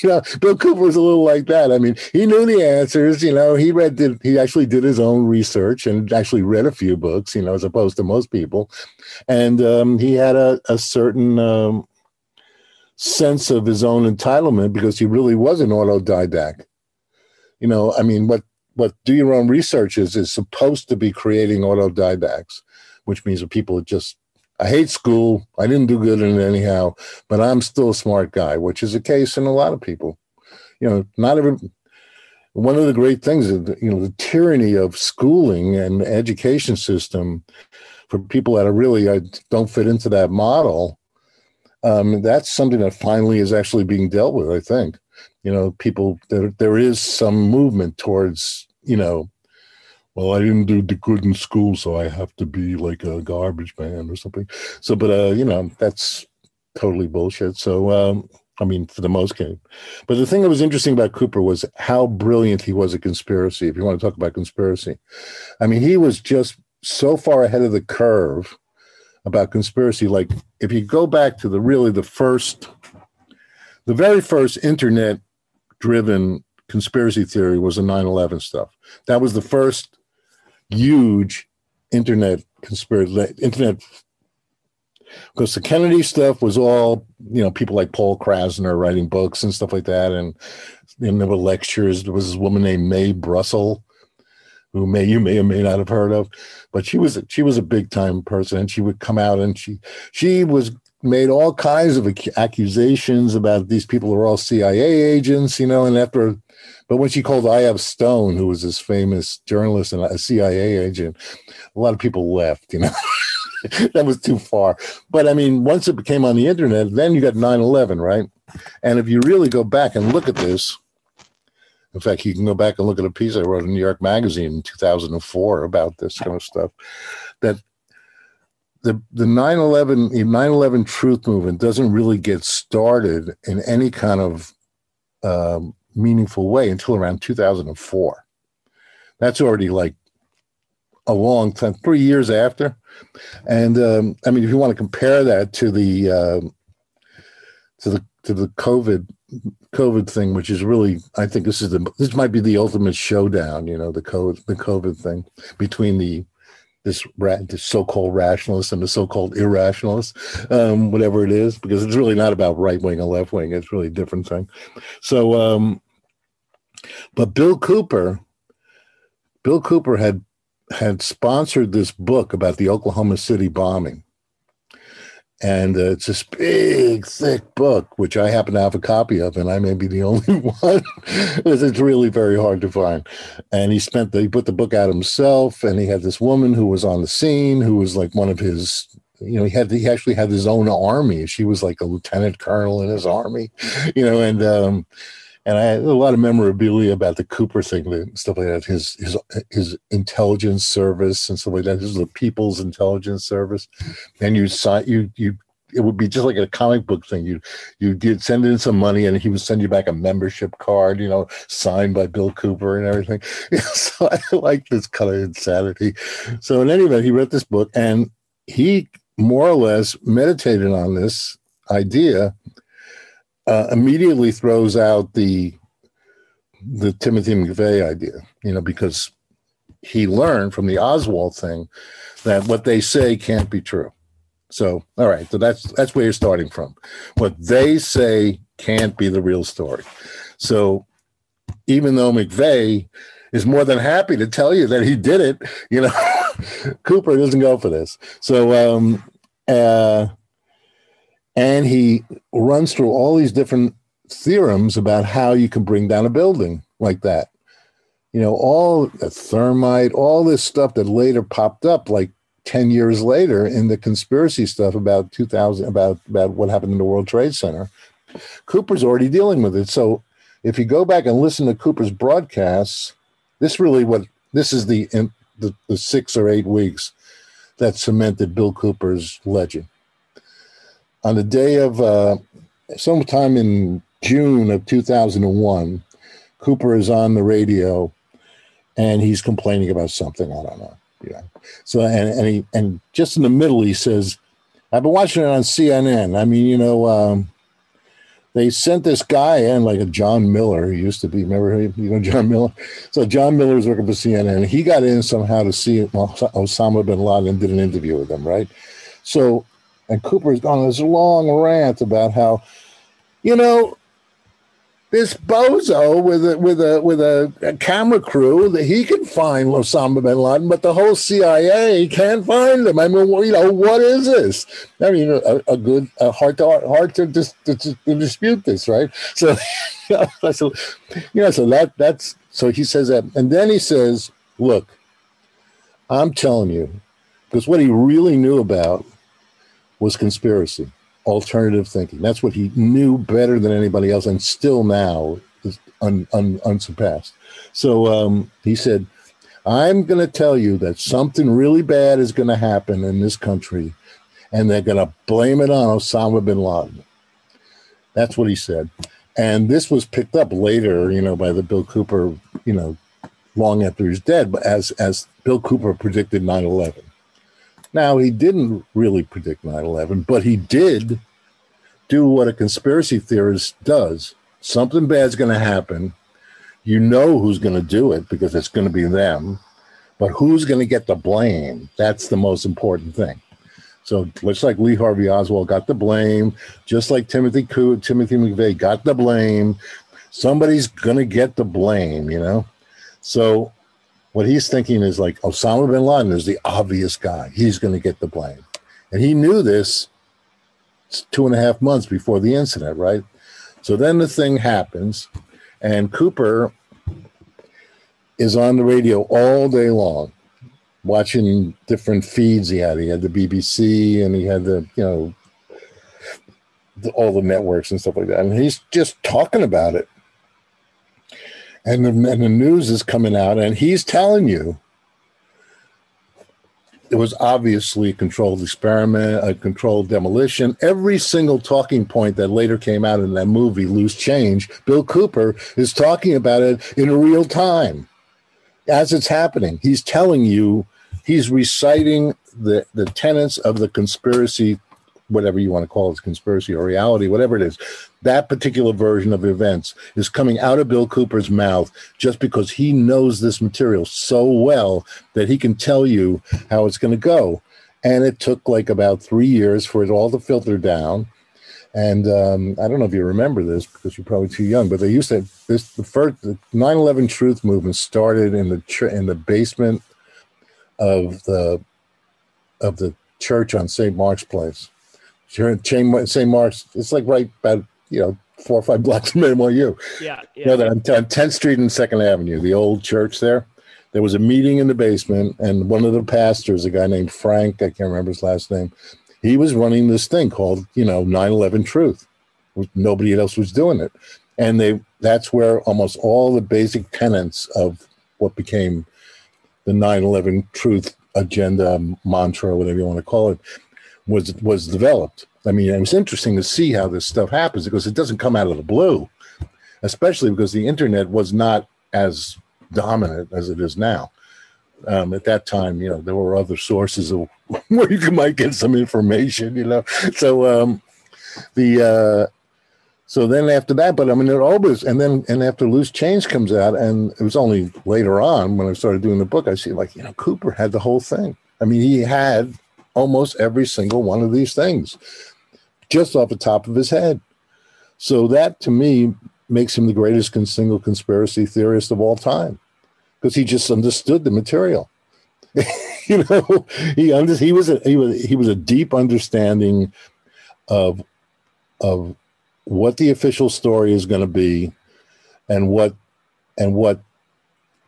know, Bill Cooper was a little like that. I mean, he knew the answers. You know, he read, did, he actually did his own research and actually read a few books. You know, as opposed to most people, and um, he had a, a certain um, sense of his own entitlement because he really was an autodidact. You know, I mean, what what do your own research is is supposed to be creating autodidacts, which means that people just I hate school. I didn't do good in it anyhow, but I'm still a smart guy, which is the case in a lot of people. You know, not every. one of the great things is you know the tyranny of schooling and education system for people that are really I don't fit into that model. Um, that's something that finally is actually being dealt with. I think you know people there there is some movement towards you know well, I didn't do the good in school, so I have to be like a garbage man or something. So, but uh, you know, that's totally bullshit. So, um, I mean, for the most part. But the thing that was interesting about Cooper was how brilliant he was at conspiracy. If you want to talk about conspiracy, I mean, he was just so far ahead of the curve about conspiracy. Like, if you go back to the really the first, the very first internet driven conspiracy theory was the 9 11 stuff. That was the first huge internet conspiracy, internet because the Kennedy stuff was all, you know, people like Paul Krassner writing books and stuff like that. And, and there were lectures. There was this woman named Mae Brussell, who may you may or may not have heard of, but she was she was a big time person, and she would come out and she she was made all kinds of accusations about these people are all CIA agents, you know, and after but when she called I.F. Stone, who was this famous journalist and a CIA agent, a lot of people left, you know. that was too far. But I mean, once it became on the internet, then you got 9 11, right? And if you really go back and look at this, in fact, you can go back and look at a piece I wrote in New York Magazine in 2004 about this kind of stuff. That the the 9/11 the 9/11 truth movement doesn't really get started in any kind of um, meaningful way until around 2004. That's already like a long time, three years after. And um, I mean, if you want to compare that to the uh, to the to the COVID COVID thing, which is really, I think this is the this might be the ultimate showdown. You know, the COVID the COVID thing between the this, ra- this so-called rationalist and the so-called irrationalist, um, whatever it is, because it's really not about right wing or left wing. It's really a different thing. So, um, but Bill Cooper, Bill Cooper had had sponsored this book about the Oklahoma City bombing. And uh, it's this big, thick book, which I happen to have a copy of, and I may be the only one, because it's really very hard to find. And he spent the, he put the book out himself, and he had this woman who was on the scene, who was like one of his you know, he had he actually had his own army. She was like a lieutenant colonel in his army, you know, and um, and I had a lot of memorabilia about the Cooper thing and stuff like that. His his his intelligence service and stuff like that. This is the People's Intelligence Service, and you sign you you. It would be just like a comic book thing. You you did send in some money, and he would send you back a membership card, you know, signed by Bill Cooper and everything. so I like this kind of insanity. So in any event, he wrote this book, and he more or less meditated on this idea uh, immediately throws out the the Timothy McVeigh idea, you know, because he learned from the Oswald thing that what they say can't be true. So, all right, so that's that's where you're starting from. What they say can't be the real story. So, even though McVeigh is more than happy to tell you that he did it, you know, Cooper doesn't go for this. So, um, uh, and he runs through all these different theorems about how you can bring down a building like that. You know, all the thermite, all this stuff that later popped up like 10 years later in the conspiracy stuff about 2000 about about what happened in the World Trade Center. Cooper's already dealing with it. So if you go back and listen to Cooper's broadcasts, this really what this is the the, the six or eight weeks that cemented Bill Cooper's legend on the day of uh, sometime in June of 2001, Cooper is on the radio and he's complaining about something. I don't know. Yeah. So, and, and he, and just in the middle, he says, I've been watching it on CNN. I mean, you know, um, they sent this guy in, like a John Miller, he used to be. Remember, you know, John Miller. So John Miller was working for CNN. He got in somehow to see Osama bin Laden and did an interview with him, right? So and Cooper's gone on this long rant about how, you know, this bozo with a with a with a, a, camera crew that he can find Osama bin Laden, but the whole CIA can't find him. I mean, you know, what is this? I mean, a, a good, a hard to hard to, dis, to, to, dispute this, right? So, so, you know, so that that's so he says that, and then he says, "Look, I'm telling you, because what he really knew about was conspiracy." alternative thinking. That's what he knew better than anybody else, and still now is un, un, unsurpassed. So um, he said, I'm going to tell you that something really bad is going to happen in this country, and they're going to blame it on Osama bin Laden. That's what he said. And this was picked up later, you know, by the Bill Cooper, you know, long after he's dead, but as as Bill Cooper predicted 9 11. Now, he didn't really predict 9 11, but he did do what a conspiracy theorist does. Something bad's going to happen. You know who's going to do it because it's going to be them, but who's going to get the blame? That's the most important thing. So, looks like Lee Harvey Oswald got the blame, just like Timothy Coo, Timothy McVeigh got the blame. Somebody's going to get the blame, you know? So, what he's thinking is like Osama bin Laden is the obvious guy. He's going to get the blame. And he knew this two and a half months before the incident, right? So then the thing happens, and Cooper is on the radio all day long, watching different feeds he had. He had the BBC and he had the, you know, the, all the networks and stuff like that. And he's just talking about it and the, and the news is coming out, and he's telling you it was obviously a controlled experiment, a controlled demolition. Every single talking point that later came out in that movie, Loose Change, Bill Cooper is talking about it in real time as it's happening. He's telling you, he's reciting the, the tenets of the conspiracy whatever you want to call it, conspiracy or reality, whatever it is, that particular version of events is coming out of Bill Cooper's mouth just because he knows this material so well that he can tell you how it's going to go. And it took like about three years for it all to filter down. And um, I don't know if you remember this because you're probably too young, but they used to this the first the 9/11 Truth movement started in the in the basement of the of the church on St. Mark's Place you're in St. Mark's. It's like right about you know four or five blocks from NYU. Yeah, yeah. You know that on 10th Street and Second Avenue, the old church there. There was a meeting in the basement, and one of the pastors, a guy named Frank, I can't remember his last name, he was running this thing called you know 9/11 Truth. Nobody else was doing it, and they that's where almost all the basic tenets of what became the 9/11 Truth agenda mantra, whatever you want to call it, was was developed. I mean, it was interesting to see how this stuff happens because it doesn't come out of the blue, especially because the internet was not as dominant as it is now. Um, at that time, you know, there were other sources of where you might get some information, you know. So um, the uh, so then after that, but I mean, it always and then and after Loose Change comes out, and it was only later on when I started doing the book, I see like you know Cooper had the whole thing. I mean, he had almost every single one of these things just off the top of his head. So that to me makes him the greatest single conspiracy theorist of all time because he just understood the material. you know, he under, he was a he was he was a deep understanding of of what the official story is going to be and what and what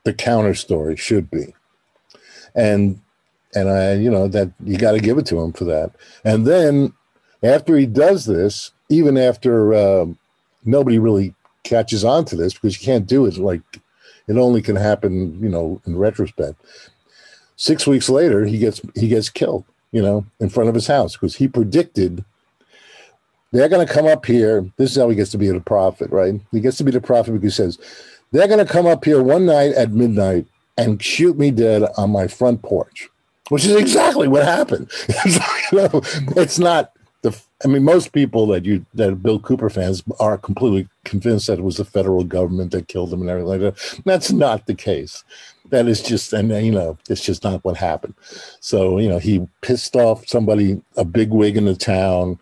the counter story should be. And and I, you know, that you got to give it to him for that. And then after he does this, even after uh, nobody really catches on to this because you can't do it like it only can happen, you know, in retrospect. Six weeks later, he gets he gets killed, you know, in front of his house because he predicted they're going to come up here. This is how he gets to be the prophet, right? He gets to be the prophet because he says they're going to come up here one night at midnight and shoot me dead on my front porch which is exactly what happened. you know, it's not the. I mean, most people that you that Bill Cooper fans are completely convinced that it was the federal government that killed him and everything like that. That's not the case. That is just, and you know, it's just not what happened. So you know, he pissed off somebody, a big wig in the town.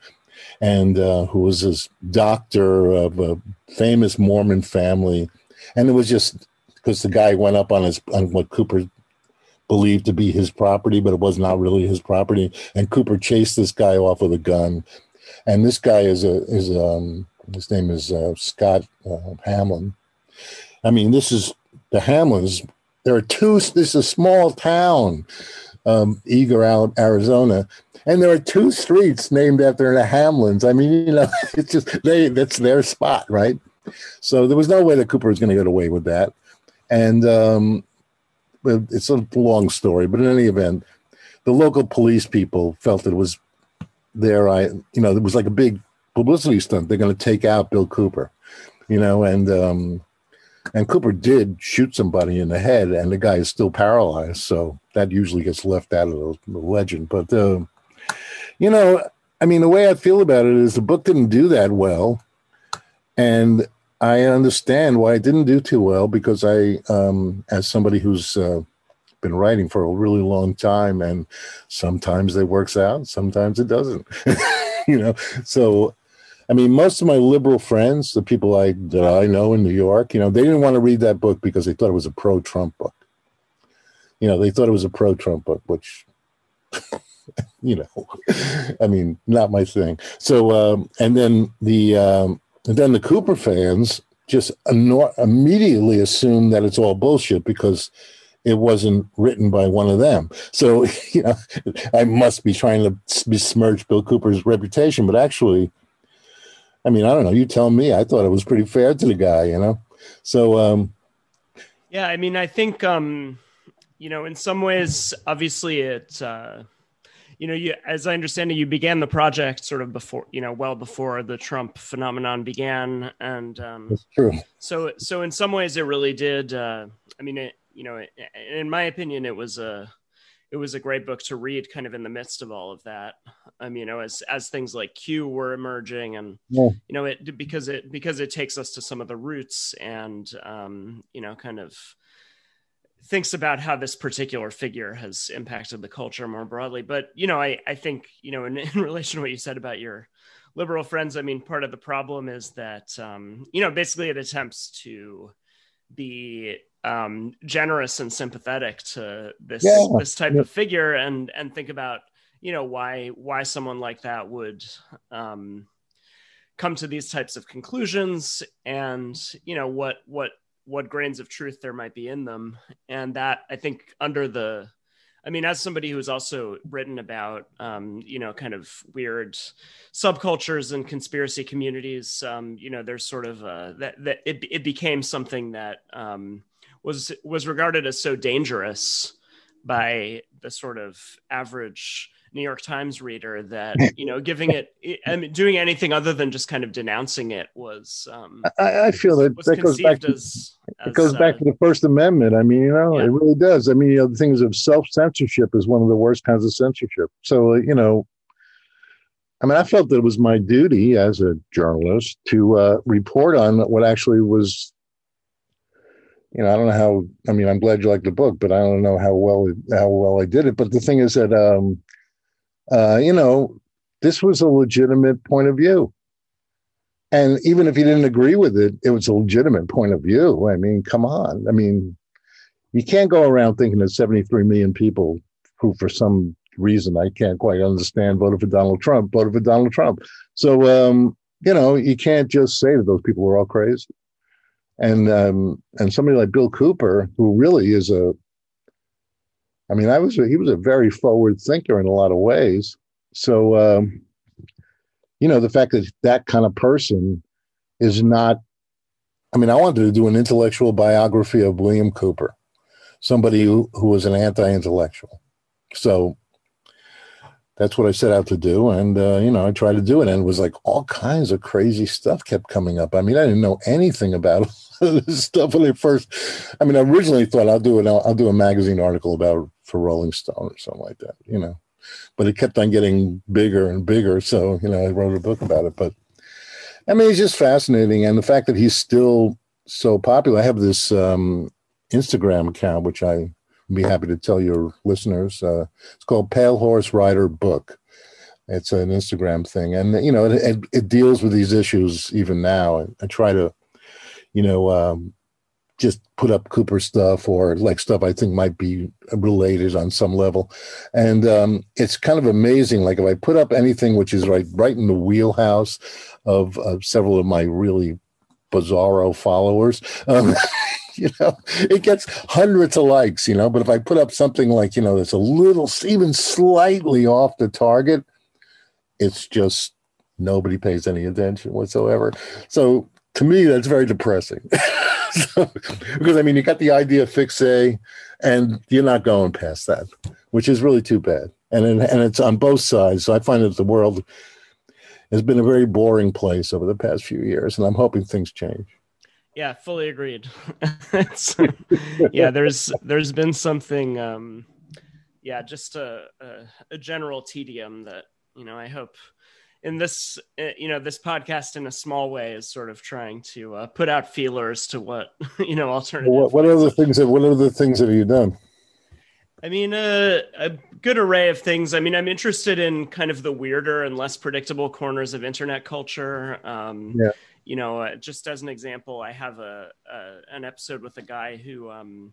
and uh, who was this doctor of a famous Mormon family, and it was just because the guy went up on his on what Cooper believed to be his property, but it was not really his property. And Cooper chased this guy off with a gun, and this guy is a is um his name is uh, Scott uh, Hamblin. I mean, this is the Hamblins. There are two. This is a small town, um, Eagar, out Arizona, and there are two streets named after the Hamblins. I mean, you know, it's just they that's their spot, right? So there was no way that Cooper was going to get away with that, and um, it's a long story. But in any event, the local police people felt it was there. I, you know, it was like a big publicity stunt. They're going to take out Bill Cooper, you know, and um, and Cooper did shoot somebody in the head, and the guy is still paralyzed. So that usually gets left out of the, legend. But uh, you know, I mean, the way I feel about it is the book didn't do that well, and I understand why it didn't do too well because I, um, as somebody who's uh, been writing for a really long time, and sometimes it works out, sometimes it doesn't. you know, so I mean, most of my liberal friends, the people I that I know in New York, you know, they didn't want to read that book because they thought it was a pro-Trump book. You know, they thought it was a pro-Trump book, which, you know, I mean, not my thing. So, um, and then the um, and then the Cooper fans just immediately assume that it's all bullshit because it wasn't written by one of them. So, you know, I must be trying to besmirch Bill Cooper's reputation, but actually, I mean, I don't know. You tell me. I thought it was pretty fair to the guy, you know. So, um, yeah, I mean, I think, um, you know, in some ways, obviously, it, uh, you know, you, as I understand it, you began the project sort of before, you know, well before the Trump phenomenon began, and um, that's true. So, so in some ways, it really did. Uh, I mean, it, you know, in my opinion, it was a it was a great book to read kind of in the midst of all of that um you know as as things like q were emerging and yeah. you know it because it because it takes us to some of the roots and um you know kind of thinks about how this particular figure has impacted the culture more broadly but you know i i think you know in, in relation to what you said about your liberal friends i mean part of the problem is that um you know basically it attempts to be um, generous and sympathetic to this yeah. this type yeah. of figure and and think about you know why why someone like that would um, come to these types of conclusions and you know what what what grains of truth there might be in them. And that i think under the I mean, as somebody who's also written about, um, you know, kind of weird subcultures and conspiracy communities, um, you know, there's sort of uh, that that it it became something that um, was was regarded as so dangerous by the sort of average New York Times reader that you know giving it I mean, doing anything other than just kind of denouncing it was um, I, I feel that that goes back to as, it goes uh, back to the First Amendment. I mean, you know, yeah. it really does. I mean, you know, the things of self censorship is one of the worst kinds of censorship. So, you know, I mean, I felt that it was my duty as a journalist to uh, report on what actually was you know, I don't know how. I mean, I'm glad you like the book, but I don't know how well how well I did it. But the thing is that, um, uh, you know, this was a legitimate point of view, and even if you didn't agree with it, it was a legitimate point of view. I mean, come on. I mean, you can't go around thinking that 73 million people who, for some reason I can't quite understand, voted for Donald Trump, voted for Donald Trump. So, um, you know, you can't just say that those people were all crazy and um, and somebody like Bill Cooper, who really is a, I mean, I was a, he was a very forward thinker in a lot of ways. So, um, you know, the fact that that kind of person is not, I mean, I wanted to do an intellectual biography of William Cooper, somebody who, who was an anti-intellectual. So that's what I set out to do. And, uh, you know, I tried to do it and it was like all kinds of crazy stuff kept coming up. I mean, I didn't know anything about stuff when they first, I mean, I originally thought I'll do it. I'll, I'll do a magazine article about for Rolling Stone or something like that, you know, but it kept on getting bigger and bigger. So, you know, I wrote a book about it, but I mean, it's just fascinating. And the fact that he's still so popular, I have this, um, Instagram account, which I be happy to tell your listeners. Uh, it's called Pale Horse Rider Book. It's an Instagram thing, and you know, it, it, it deals with these issues even now. I, I try to, you know, um, just put up Cooper stuff or like stuff I think might be related on some level. And um, it's kind of amazing. Like if I put up anything which is right right in the wheelhouse of, several of my really bizarro followers, um, you know, it gets hundreds of likes, you know. But if I put up something like, you know, that's a little even slightly off the target, it's just nobody pays any attention whatsoever. So to me, that's very depressing. so, because I mean, you got the idea fixe, and you're not going past that, which is really too bad. And and it's on both sides. So I find that the world has been a very boring place over the past few years, and I'm hoping things change. Yeah, fully agreed. yeah, there's there's been something, um, yeah, just a, a a general tedium that you know I hope in this uh, you know this podcast in a small way is sort of trying to uh, put out feelers to what you know alternative what, what other things have, what other things have you done? I mean uh, a good array of things. I mean i'm interested in kind of the weirder and less predictable corners of internet culture. Um, yeah. you know uh, just as an example i have a, a, an episode with a guy who um,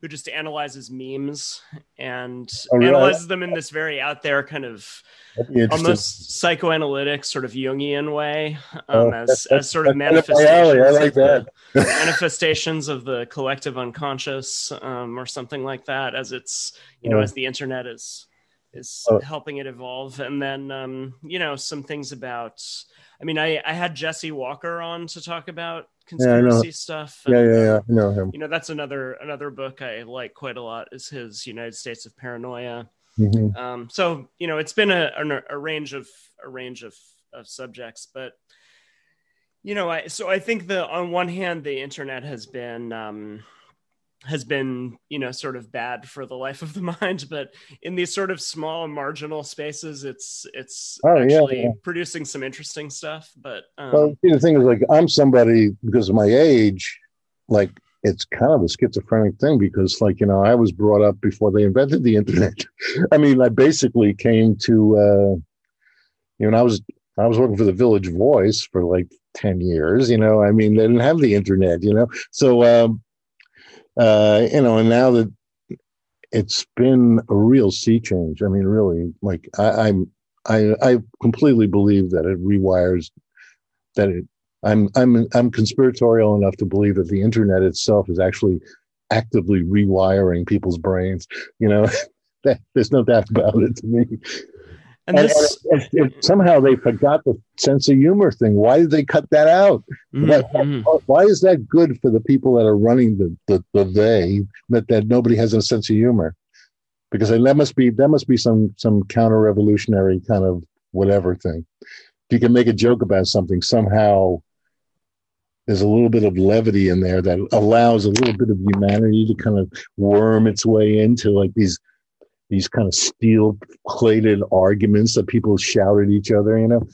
who just analyzes memes and oh, really? analyzes them in this very out there kind of almost psychoanalytic sort of Jungian way, um, oh, as, as sort of manifestations. I like that. manifestations of the collective unconscious, um, or something like that, as it's you know as the internet is is oh. helping it evolve, and then um, you know some things about. I mean, I I had Jesse Walker on to talk about conspiracy yeah, stuff. And, yeah, yeah, yeah. I know him. You know, that's another another book I like quite a lot. Is his United States of Paranoia. Mm-hmm. Um, so you know, it's been a, a, a range of a range of of subjects, but you know, I so I think the on one hand, the internet has been um, has been you know sort of bad for the life of the mind but in these sort of small marginal spaces it's it's oh, actually yeah, yeah. producing some interesting stuff but um, well the thing is like i'm somebody because of my age like it's kind of a schizophrenic thing because like you know i was brought up before they invented the internet i mean i basically came to uh you know i was i was working for the village voice for like 10 years you know i mean they didn't have the internet you know so um uh, you know, and now that it's been a real sea change. I mean, really, like I, I'm, I, I completely believe that it rewires. That it, I'm, I'm, I'm conspiratorial enough to believe that the internet itself is actually actively rewiring people's brains. You know, that, there's no doubt about it to me. And, this and, and, and somehow they forgot the sense of humor thing. Why did they cut that out? Mm-hmm. Why, why, is that good for the people that are running the the, the they that, that nobody has a sense of humor? Because that must be that must be some some counter revolutionary kind of whatever thing. If you can make a joke about something, somehow there's a little bit of levity in there that allows a little bit of humanity to kind of worm its way into like these these kind of steel plated arguments that people shout at each other. You know,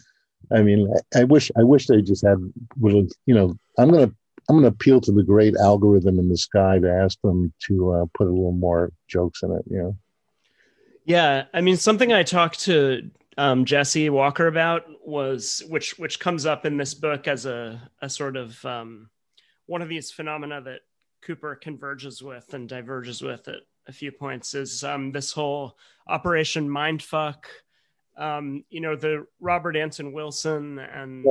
I mean, I, I wish I wish they just had would you know I'm gonna I'm gonna appeal to the great algorithm in the sky to ask them to uh, put a little more jokes in it. You know. Yeah, I mean, something I talked to um, Jesse Walker about was which which comes up in this book as a a sort of um, one of these phenomena that Cooper converges with and diverges with at a few points is um, this whole Operation Mindfuck. Um, you know, the Robert Anton Wilson and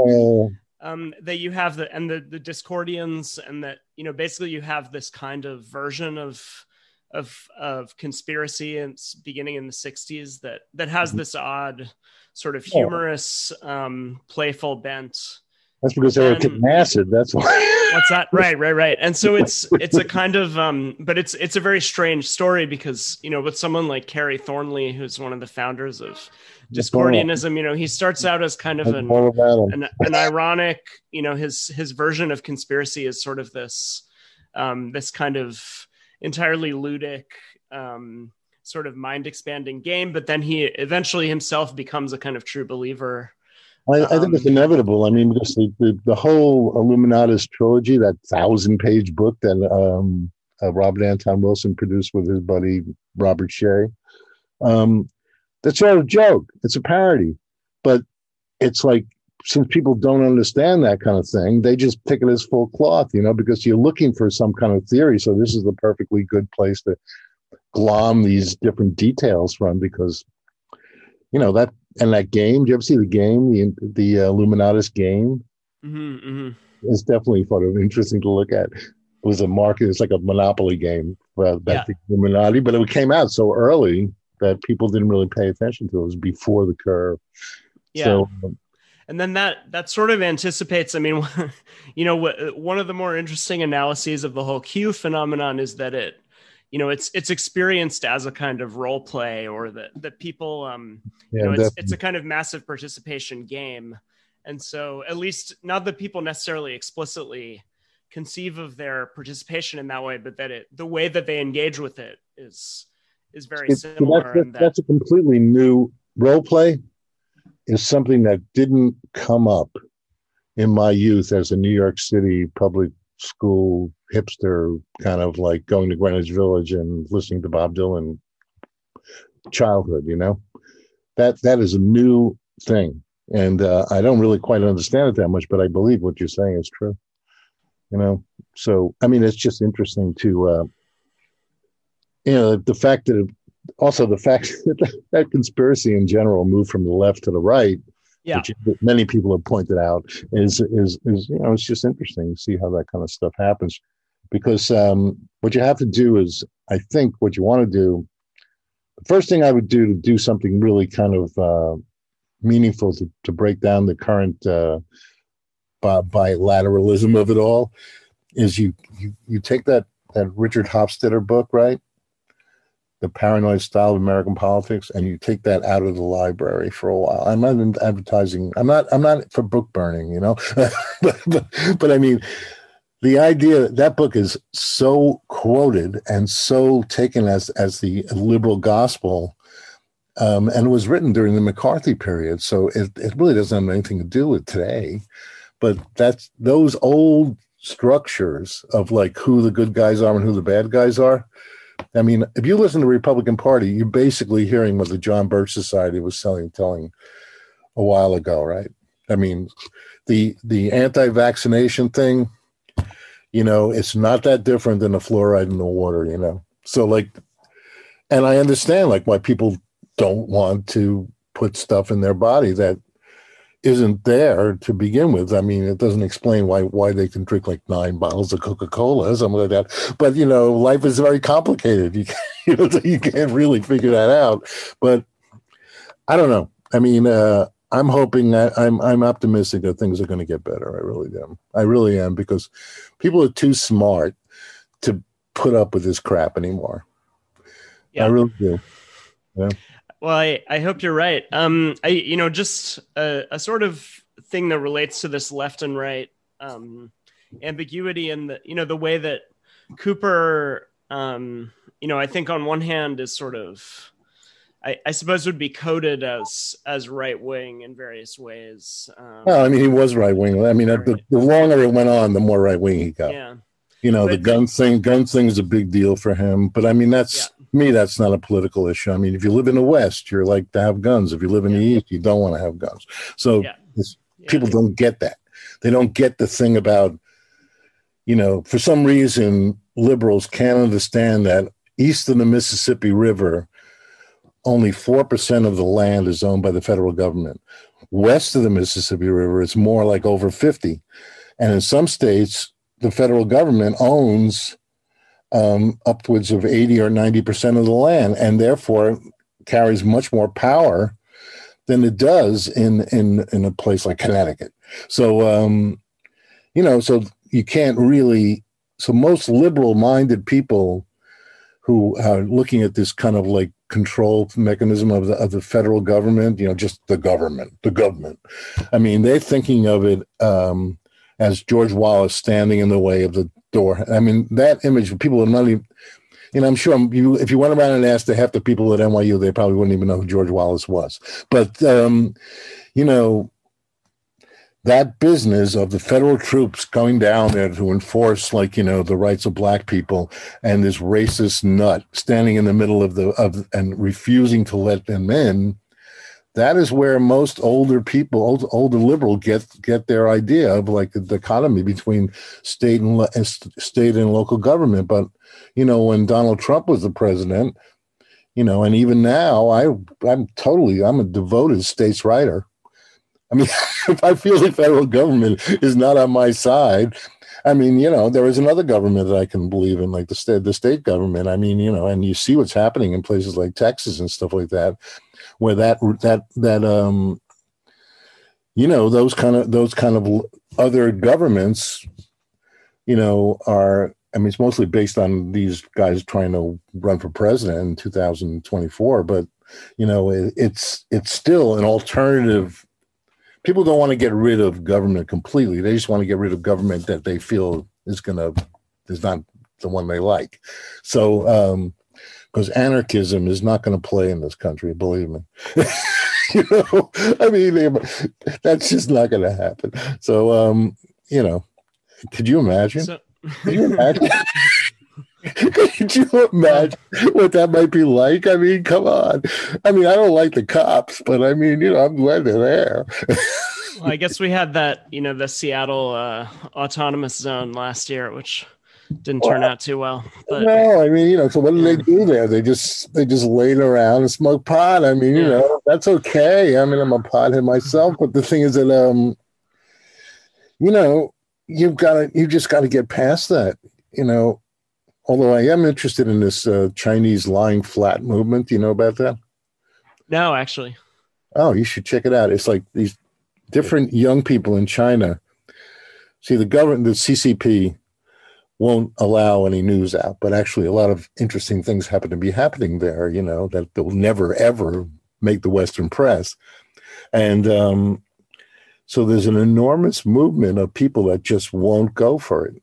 um, that you have the and the the Discordians and that you know basically you have this kind of version of of of conspiracy and beginning in the 60s that that has mm-hmm. this odd sort of humorous um playful bent that's because they were getting acid. That's why. what's that? Right, right, right. And so it's it's a kind of um, but it's it's a very strange story because you know with someone like Kerry Thornley, who's one of the founders of Discordianism, you know, he starts out as kind of an, an, an ironic, you know, his his version of conspiracy is sort of this um, this kind of entirely ludic. Um, sort of mind expanding game but then he eventually himself becomes a kind of true believer I, I, think it's um, inevitable. I mean, because the, the, the, whole Illuminatus trilogy, that thousand page book that um, uh, Robert Anton Wilson produced with his buddy Robert Shea, um, that's all a joke. It's a parody. but it's like since people don't understand that kind of thing, they just take it as full cloth, you know, because you're looking for some kind of theory. So this is the perfectly good place to glom these different details from because, you know, that and that game. Do you ever see the game, the the uh, Illuminatus game? Mm-hmm, mm-hmm. It's definitely sort of interesting to look at. It was a market. It's like a monopoly game about yeah. the Illuminati, but it came out so early that people didn't really pay attention to. It, it was before the curve. Yeah. So, um, and then that that sort of anticipates i mean you know one of the more interesting analyses of the whole q phenomenon is that it you know it's it's experienced as a kind of role play or that that people um yeah, you know it's, it's a kind of massive participation game. And so at least not that people necessarily explicitly conceive of their participation in that way but that it the way that they engage with it is is very similar that's, that, that's a completely new role play is something that didn't come up in my youth as a New York City public school hipster, kind of like going to Greenwich Village and listening to Bob Dylan childhood, you know? That that is a new thing. And uh, I don't really quite understand it that much, but I believe what you're saying is true. You know, so I mean, it's just interesting to, uh, you know, the fact that also the fact that that conspiracy in general moved from the left to the right, yeah. which many people have pointed out, is is is you know it's just interesting to see how that kind of stuff happens, because um, what you have to do is I think what you want to do. The first thing I would do to do something really kind of uh, meaningful to, to break down the current uh, bilateralism of it all is you you you take that that Richard Hofstadter book, right? the paranoid style of American politics, and you take that out of the library for a while. I'm not advertising. I'm not. I'm not for book burning, you know. but, but, but I mean, the idea that book is so quoted and so taken as as the liberal gospel, um, and it was written during the McCarthy period, so it, it really doesn't have anything to do with today. But that's those old structures of like who the good guys are and who the bad guys are I mean, if you listen to the Republican Party, you're basically hearing what the John Birch Society was selling, telling a while ago, right? I mean, the the anti-vaccination thing, you know, it's not that different than the fluoride in the water, you know. So like, and I understand like why people don't want to put stuff in their body that isn't there to begin with. I mean, it doesn't explain why why they can drink like nine bottles of Coca Cola, or something like that. But you know, life is very complicated. You you, know, you can't really figure that out. But I don't know. I mean, uh, I'm hoping that I'm I'm optimistic that things are going to get better. I really am. I really am because people are too smart to put up with this crap anymore. Yeah. I really do. Yeah. Well, I, I hope you're right. Um, I you know just a, a sort of thing that relates to this left and right um, ambiguity and the you know the way that Cooper um, you know I think on one hand is sort of I, I suppose would be coded as as right wing in various ways. Um, well, I mean, he was right wing. I mean, right. the, the longer it went on, the more right wing he got. Yeah. You know, but the gun thing, gun thing is a big deal for him. But I mean, that's yeah me, that's not a political issue. I mean, if you live in the West, you're like to have guns. If you live in yeah. the East, you don't want to have guns. So yeah. Yeah. people don't get that. They don't get the thing about, you know, for some reason, liberals can't understand that east of the Mississippi River, only 4% of the land is owned by the federal government. West of the Mississippi River, it's more like over 50. And in some states, the federal government owns um, upwards of 80 or 90% of the land and therefore carries much more power than it does in, in, in a place like Connecticut. So, um, you know, so you can't really, so most liberal minded people who are looking at this kind of like control mechanism of the, of the federal government, you know, just the government, the government. I mean, they're thinking of it um, as George Wallace standing in the way of the door. I mean, that image, people are not even, you know, I'm sure you, if you went around and asked half the people at NYU, they probably wouldn't even know who George Wallace was. But, um, you know, that business of the federal troops going down there to enforce, like, you know, the rights of black people and this racist nut standing in the middle of the, of, and refusing to let them in, that is where most older people, old, older liberal, get get their idea of like the dichotomy between state and state and local government. But you know, when Donald Trump was the president, you know, and even now, I I'm totally I'm a devoted states writer. I mean, if I feel the federal government is not on my side, I mean, you know, there is another government that I can believe in, like the state, the state government. I mean, you know, and you see what's happening in places like Texas and stuff like that, where that that that um, you know, those kind of those kind of other governments, you know, are. I mean, it's mostly based on these guys trying to run for president in 2024, but you know, it, it's it's still an alternative people don't want to get rid of government completely. They just want to get rid of government that they feel is going to is not the one they like. So, um, because anarchism is not going to play in this country, believe me. you know, I mean, they, that's just not going to happen. So, um, you know, could you imagine? So- could you imagine? Could you imagine what that might be like? I mean, come on. I mean, I don't like the cops, but I mean, you know, I'm glad they're there. well, I guess we had that, you know, the Seattle uh, autonomous zone last year, which didn't turn well, out too well. But, no, I mean, you know, so what did yeah. they do there? They just they just laid around and smoked pot. I mean, you yeah. know, that's okay. I mean, I'm a pothead myself, but the thing is that um, you know, you've got to you just got to get past that. You know, although I am interested in this uh, Chinese lying flat movement. Do you know about that? No, actually. Oh, you should check it out. It's like these different young people in China. See, the government, the CCP, won't allow any news out, but actually, a lot of interesting things happen to be happening there. You know that they'll never ever make the Western press, and um, so there's an enormous movement of people that just won't go for it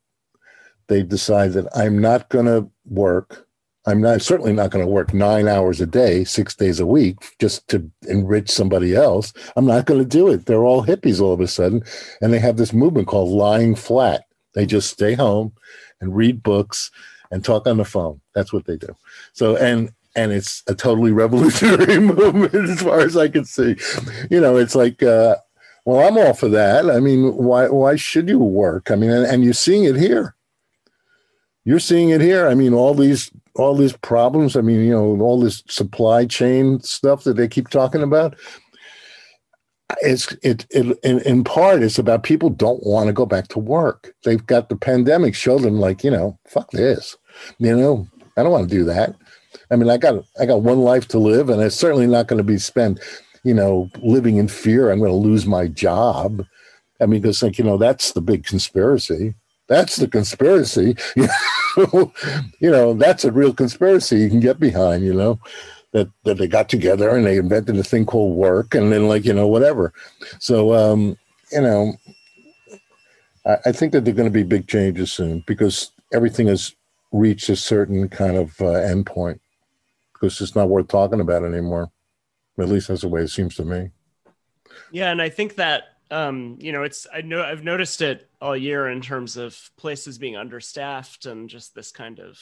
they decide that I'm not going to work. I'm not certainly not going to work nine hours a day, six days a week, just to enrich somebody else. I'm not going to do it. They're all hippies all of a sudden, and they have this movement called lying flat. They just stay home and read books and talk on the phone. That's what they do. So and and it's a totally revolutionary movement as far as I can see. You know, it's like. Uh, well, I'm all for that. I mean, why why should you work? I mean, and, and you're seeing it here you're seeing it here. I mean, all these all these problems. I mean, you know, all this supply chain stuff that they keep talking about. It's it, it in, in part it's about people don't want to go back to work. They've got the pandemic show them like, you know, fuck this. You know, I don't want to do that. I mean, I got I got one life to live, and it's certainly not going to be spent, you know, living in fear. I'm going to lose my job. I mean, because like you know, that's the big conspiracy. That's the conspiracy. you know, that's a real conspiracy you can get behind, you know, that, that they got together and they invented a thing called work and then like, you know, whatever. So, um, you know, I, I think that there are going to be big changes soon because everything has reached a certain kind of uh, endpoint because it's not worth talking about anymore. At least that's the way it seems to me. Yeah, and I think that um, you know, it's I know I've noticed it all year in terms of places being understaffed and just this kind of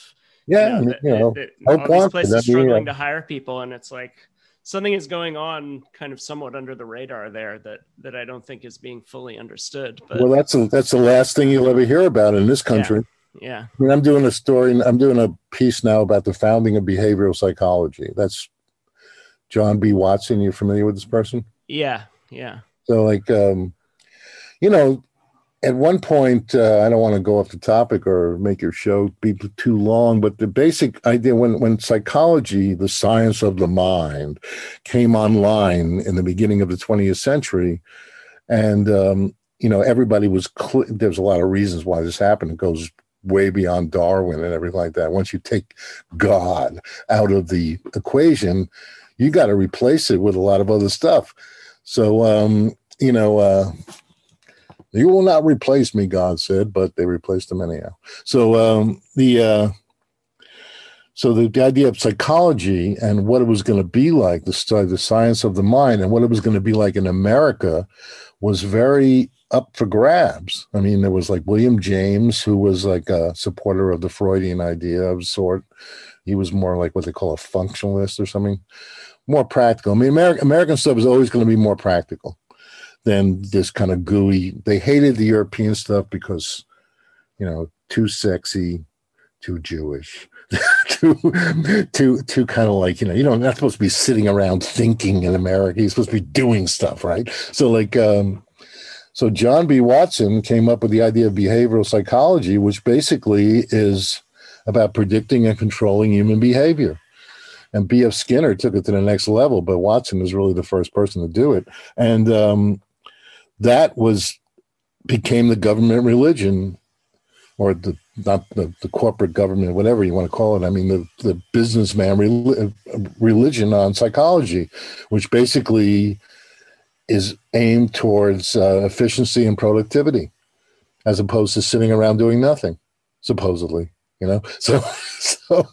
yeah, you know, you know that, that, all these places struggling to hire people, and it's like something is going on kind of somewhat under the radar there that that I don't think is being fully understood. But well, that's a, that's the last thing you'll ever hear about in this country. Yeah. yeah. I mean, I'm doing a story. I'm doing a piece now about the founding of behavioral psychology. That's John B. Watson. You familiar with this person? Yeah. Yeah. So, like, um, you know, at one point, uh, I don't want to go off the topic or make your show be too long, but the basic idea when, when psychology, the science of the mind, came online in the beginning of the 20th century, and, um, you know, everybody was, cl- there's a lot of reasons why this happened. It goes way beyond Darwin and everything like that. Once you take God out of the equation, you got to replace it with a lot of other stuff. So, um, you know, uh, you will not replace me, God said, but they replaced him anyhow. So um, the uh, so the, the idea of psychology and what it was going to be like, the study, the science of the mind, and what it was going to be like in America, was very up for grabs. I mean, there was like William James, who was like a supporter of the Freudian idea of sort. He was more like what they call a functionalist or something. more practical. I mean, American American stuff is always going to be more practical than this kind of gooey. They hated the European stuff because, you know, too sexy, too Jewish, too too too kind of like you know you know not supposed to be sitting around thinking in America. You're supposed to be doing stuff, right? So like. um so John B. Watson came up with the idea of behavioral psychology, which basically is about predicting and controlling human behavior. And B.F. Skinner took it to the next level, but Watson was really the first person to do it. And um, that was became the government religion or the not the, the corporate government, whatever you want to call it. I mean, the, the businessman religion on psychology, which basically is aimed towards uh, efficiency and productivity as opposed to sitting around doing nothing supposedly you know so so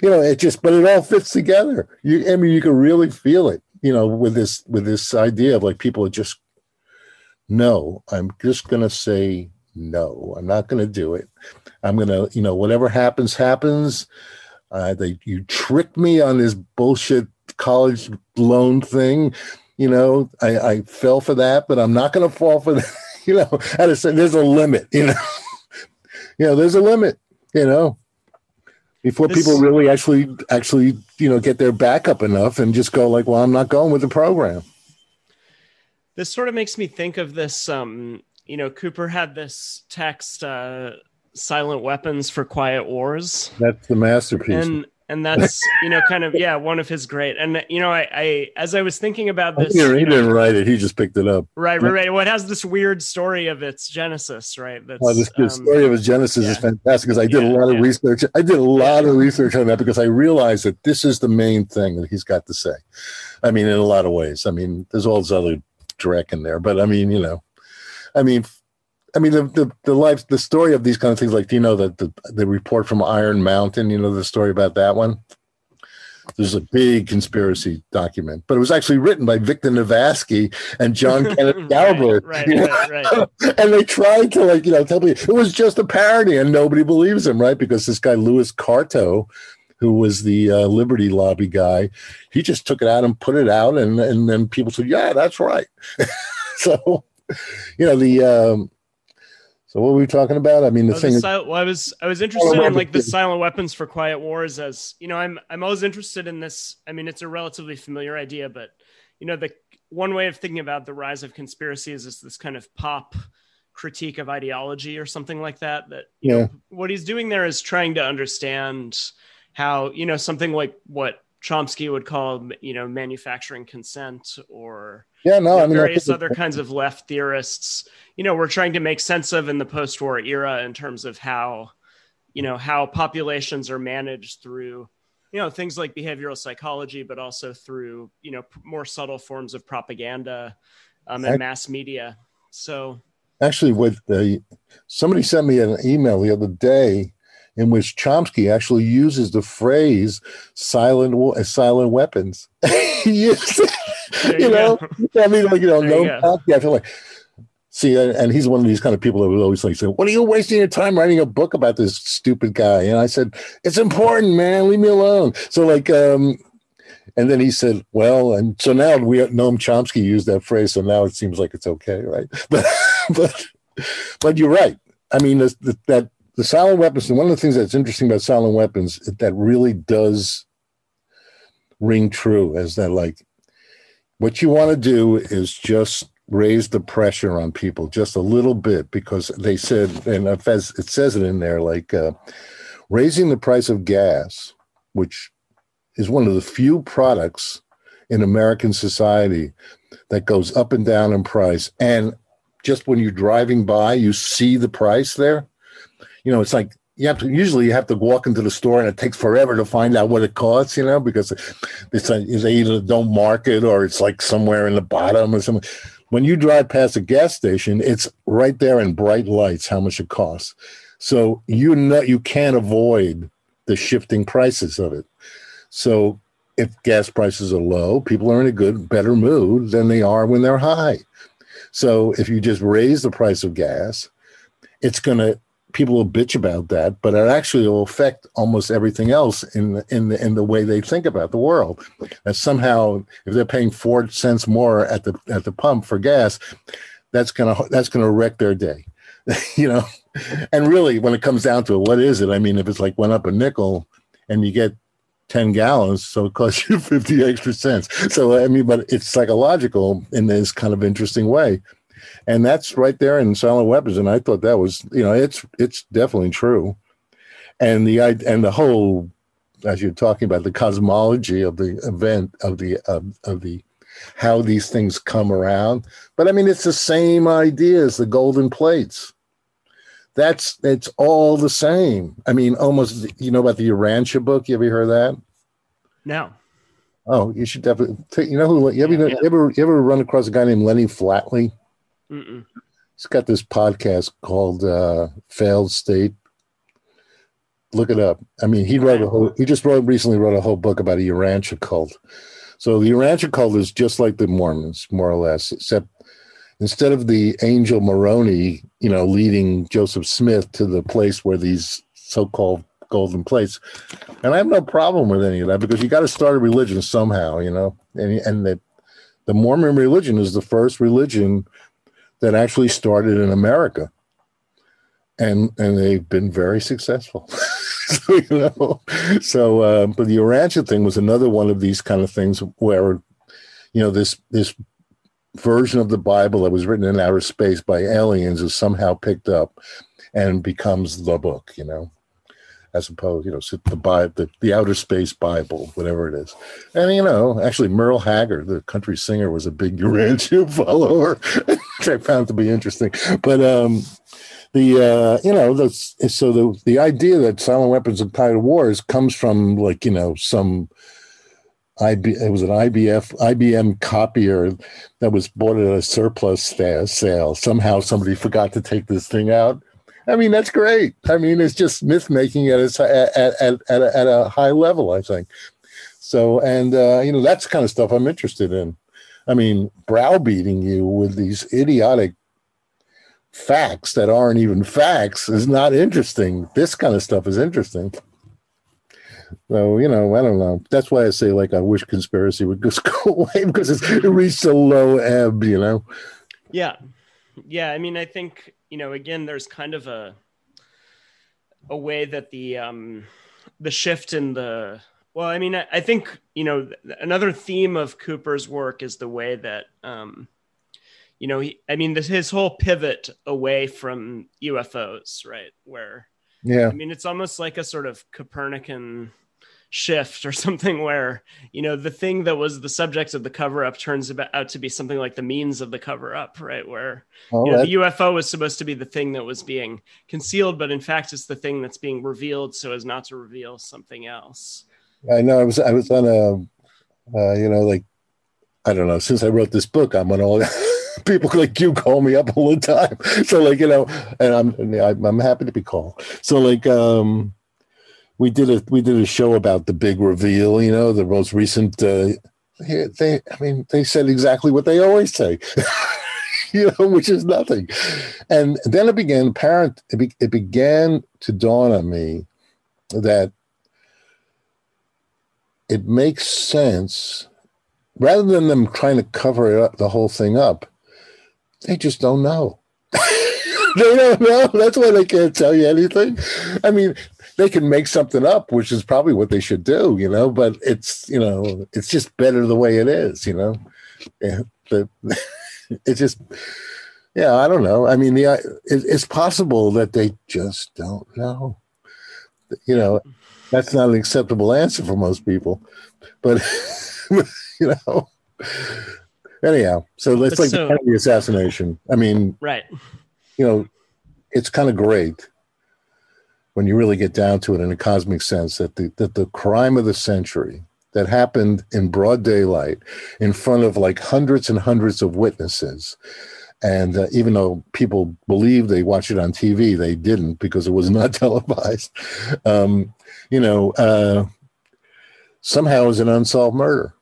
you know it just but it all fits together you i mean you can really feel it you know with this with this idea of like people are just no i'm just going to say no i'm not going to do it i'm going to you know whatever happens happens uh, they you tricked me on this bullshit college loan thing you know, I, I fell for that, but I'm not going to fall for that. you know, I say there's a limit. You know, you know, there's a limit. You know, before this, people really actually actually you know get their back up enough and just go like, well, I'm not going with the program. This sort of makes me think of this. Um, you know, Cooper had this text. Uh, silent weapons for quiet wars that's the masterpiece and and that's you know kind of yeah one of his great and you know I, I as I was thinking about this he, didn't, he didn't write it he just picked it up right right right well it has this weird story of its genesis right that's oh, this, um, story of its genesis yeah. is fantastic because I did yeah, a lot of yeah. research I did a lot of research on that because I realized that this is the main thing that he's got to say I mean in a lot of ways I mean there's all this other dreck in there but I mean you know I mean I mean, the, the, the life, the story of these kind of things, like, do you know that the, the report from Iron Mountain, you know, the story about that one? There's a big conspiracy document, but it was actually written by Victor Navasky and John Kenneth Galbraith. right, right, right, right. and they tried to, like, you know, tell me it was just a parody and nobody believes him, right? Because this guy, Willis Carto, who was the uh, Liberty Lobby guy, he just took it out and put it out. And, and then people said, yeah, that's right. so, you know, the, um, so what were we talking about? I mean, the oh, thing. The sil- well, I was I was interested in like the silent weapons for quiet wars. As you know, I'm I'm always interested in this. I mean, it's a relatively familiar idea, but you know, the one way of thinking about the rise of conspiracies is this kind of pop critique of ideology or something like that. That you yeah. know, what he's doing there is trying to understand how you know something like what Chomsky would call you know manufacturing consent or yeah no you know, I mean, various other kinds of left theorists you know we're trying to make sense of in the post-war era in terms of how you know how populations are managed through you know things like behavioral psychology but also through you know more subtle forms of propaganda um, and mass media. So actually with the somebody sent me an email the other day in which Chomsky actually uses the phrase "silent silent weapons." you, you know, I mean, like you know, there no. You I feel like see, and he's one of these kind of people that would always like say, "What are you wasting your time writing a book about this stupid guy?" And I said, "It's important, man. Leave me alone." So like, um, and then he said, "Well," and so now we Noam Chomsky used that phrase, so now it seems like it's okay, right? But but but you're right. I mean, that the silent weapons, and one of the things that's interesting about silent weapons that really does ring true is that like what you want to do is just raise the pressure on people just a little bit because they said, and as it says it in there, like uh, raising the price of gas, which is one of the few products in American society that goes up and down in price. And just when you're driving by, you see the price there you know, it's like you have to usually you have to walk into the store and it takes forever to find out what it costs, you know, because it's, a, they either don't mark it or it's like somewhere in the bottom or something. When you drive past a gas station, it's right there in bright lights how much it costs. So you know you can't avoid the shifting prices of it. So if gas prices are low, people are in a good, better mood than they are when they're high. So if you just raise the price of gas, it's going to people will bitch about that, but it actually will affect almost everything else in the, in the in the way they think about the world. That somehow, if they're paying four cents more at the at the pump for gas, that's gonna that's gonna wreck their day, you know. And really, when it comes down to it, what is it? I mean, if it's like went up a nickel, and you get 10 gallons, so it costs you 50 extra cents. So, I mean, but it's psychological in this kind of interesting way and that's right there in silent weapons and i thought that was you know it's it's definitely true. And the and the whole as you're talking about the cosmology of the event of the of, of the how these things come around. But i mean it's the same idea as the golden plates. That's it's all the same. I mean almost you know about the urantia book? You ever heard that? No. Oh you should definitely take, you know who you ever, yeah, yeah. you ever you ever run across a guy named lenny flatley Mm-mm. He's got this podcast called uh, Failed State. Look it up. I mean, he wrote a whole, he just wrote recently wrote a whole book about a Urantia cult. So the Urantia cult is just like the Mormons, more or less, except instead of the angel Moroni, you know, leading Joseph Smith to the place where these so-called golden plates, and I have no problem with any of that because you got to start a religion somehow, you know, and and that the Mormon religion is the first religion that actually started in America, and and they've been very successful. so you know, so uh, but the Urantia thing was another one of these kind of things where, you know, this this version of the Bible that was written in outer space by aliens is somehow picked up and becomes the book. You know, as opposed, you know, the the, the outer space Bible, whatever it is. And you know, actually, Merle Haggard, the country singer, was a big Urantia follower, which I found to be interesting. But um, the uh, you know, the, so the the idea that silent weapons and tidal wars comes from like you know some. IB, it was an IBF IBM copier that was bought at a surplus sale. Somehow somebody forgot to take this thing out, I mean, that's great. I mean, it's just myth making at, at, at, at, a, at a high level, I think. So, and, uh, you know, that's kind of stuff I'm interested in. I mean, browbeating you with these idiotic facts that aren't even facts is not interesting. This kind of stuff is interesting. So, you know, I don't know. That's why I say, like, I wish conspiracy would just go away because it's, it reached a low ebb, you know? Yeah. Yeah. I mean, I think you know, again, there's kind of a a way that the um the shift in the well, I mean, I, I think you know another theme of Cooper's work is the way that um you know he I mean this his whole pivot away from UFOs, right? Where yeah, I mean it's almost like a sort of Copernican shift or something where you know the thing that was the subject of the cover up turns out to be something like the means of the cover up right? Where oh, you know, the ufo was supposed to be the thing that was being concealed but in fact it's the thing that's being revealed so as not to reveal something else. I know i was i was on a uh, you know like i don't know since i wrote this book i'm on all people like you call me up all the time. So like you know and i'm i'm happy to be called. So like um we did a we did a show about the big reveal. You know, the most recent. Uh, they, I mean, they said exactly what they always say. you know, which is nothing. And then it began apparent. It, be, it began to dawn on me that it makes sense rather than them trying to cover up, the whole thing up. They just don't know. they don't know. That's why they can't tell you anything. I mean, they can make something up, which is probably what they should do, you know. But it's you know, it's just better the way it is, you know. Yeah, but it's just yeah, I don't know. I mean, the uh, it, it's possible that they just don't know. You know, that's not an acceptable answer for most people, but you know. Anyhow, so let's like so, the assassination. I mean, right? You know, it's kind of great when you really get down to it in a cosmic sense that the that the crime of the century that happened in broad daylight in front of like hundreds and hundreds of witnesses and uh, even though people believe they watched it on TV, they didn't because it was not televised. Um, you know, uh, somehow is an unsolved murder.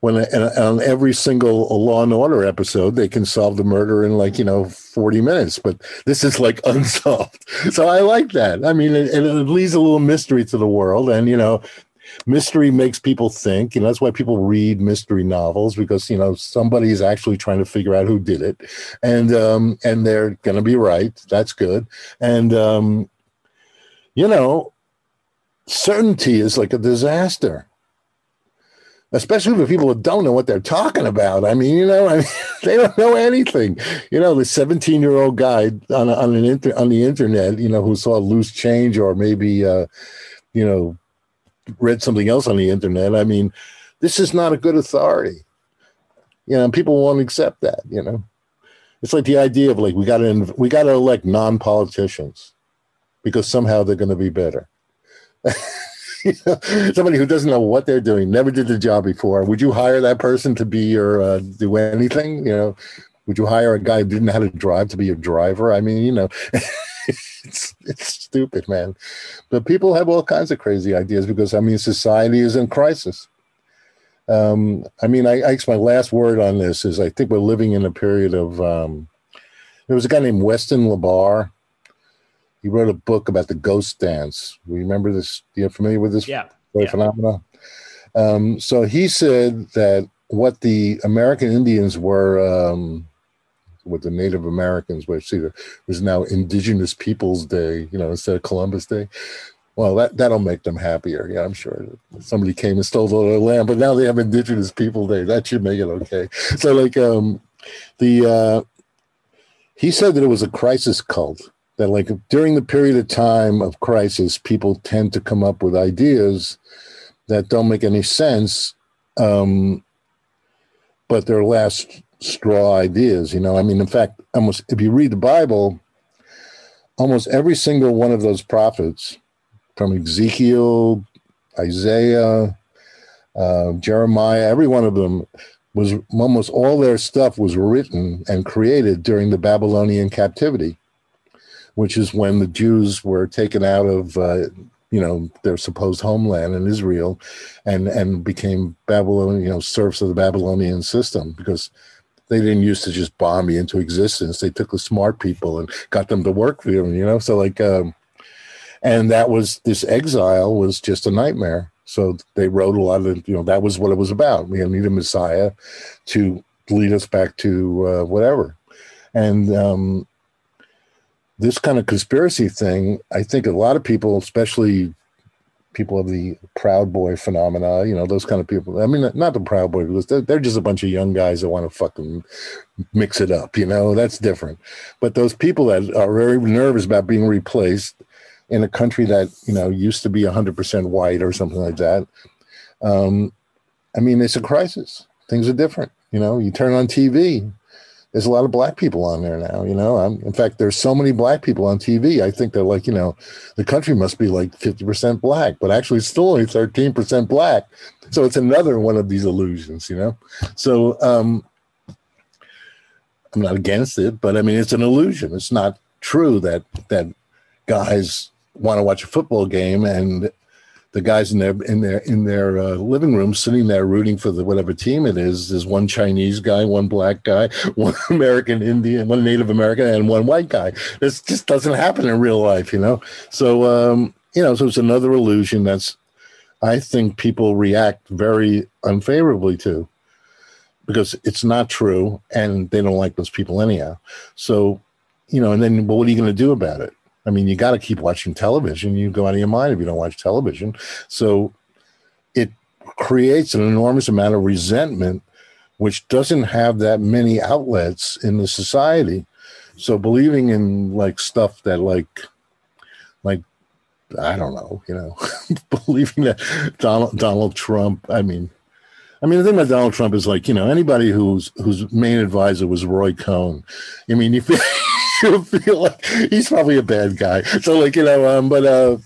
When on every single Law and Order episode, they can solve the murder in like you know forty minutes, but this is like unsolved. So I like that. I mean, it, it leaves a little mystery to the world, and you know, mystery makes people think. You know, that's why people read mystery novels because you know somebody is actually trying to figure out who did it, and um, and they're going to be right. That's good, and um, you know, certainty is like a disaster especially for people who don't know what they're talking about. I mean, you know, I mean, they don't know anything. You know, the 17 year old guy on on an inter, on the internet, you know, who saw loose change or maybe, uh, you know, read something else on the internet. I mean, this is not a good authority. You know, people won't accept that. You know, it's like the idea of like we got to we got to elect non politicians because somehow they're going to be better. somebody who doesn't know what they're doing, never did the job before. Would you hire that person to be your uh, do anything? You know, would you hire a guy who didn't know how to drive to be your driver? I mean, you know, it's it's stupid, man. But people have all kinds of crazy ideas because I mean, society is in crisis. Um, I mean, I, I guess my last word on this is I think we're living in a period of. Um, there was a guy named Weston La Barre he wrote a book about the ghost dance. Remember this? You're familiar with this yeah. yeah. phenomenon? Um, so he said that what the American Indians were, um, what the Native Americans were, see, was now Indigenous Peoples Day, you know, instead of Columbus Day. Well, that that'll make them happier. Yeah, I'm sure. Somebody came and stole all their land, but now they have Indigenous People Day. That should make it okay. So, like, um, the uh, he said that it was a crisis cult that like during the period of time of crisis, people tend to come up with ideas that don't make any sense, um, but they're last straw ideas. You know, I mean, in fact, almost if you read the Bible, almost every single one of those prophets, from Ezekiel, Isaiah, uh, Jeremiah, every one of them was almost all their stuff was written and created during the Babylonian captivity which is when the Jews were taken out of uh, you know their supposed homeland in Israel, and and became Babylonian you know serfs of the Babylonian system because they didn't used to just bomb me into existence. They took the smart people and got them to work for them. You know, so like, um, and that was this exile was just a nightmare. So they wrote a lot of you know that was what it was about. We need a Messiah to lead us back to uh, whatever, and um, this kind of conspiracy thing, I think a lot of people, especially people of the Proud Boy phenomena, you know, those kind of people. I mean, not the Proud Boy because they're, they're just a bunch of young guys that want to fucking mix it up, you know, that's different. But those people that are very nervous about being replaced in a country that, you know, used to be 100% white or something like that. Um, I mean, it's a crisis. Things are different. You know, you turn on TV, there's a lot of black people on there now. You know, I'm, in fact, there's so many black people on TV. I think they're like, you know, the country must be like 50% black, but actually it's still only 13% black. So it's another one of these illusions, you know. So um, I'm not against it, but I mean, it's an illusion. It's not true that that guys want to watch a football game and the guys in their in their in their uh, living room sitting there rooting for the whatever team it is. There's one chinese guy one black guy one american indian one native american and one white guy. This just doesn't happen in real life you know? So um you know so it's another illusion that's i think people react very unfavorably to because it's not true and they don't like those people anyhow. So you know and then well, what are you going to do about it I mean, you got to keep watching television. You go out of your mind if you don't watch television. So it creates an enormous amount of resentment, which doesn't have that many outlets in the society. So believing in like stuff that like, like, I don't know, you know, believing that Donald Donald Trump. I mean, I mean, the thing about Donald Trump is like, you know, anybody whose whose main advisor was Roy Cohn. I mean, you you feel like he's probably a bad guy. So like you know, um, but uh,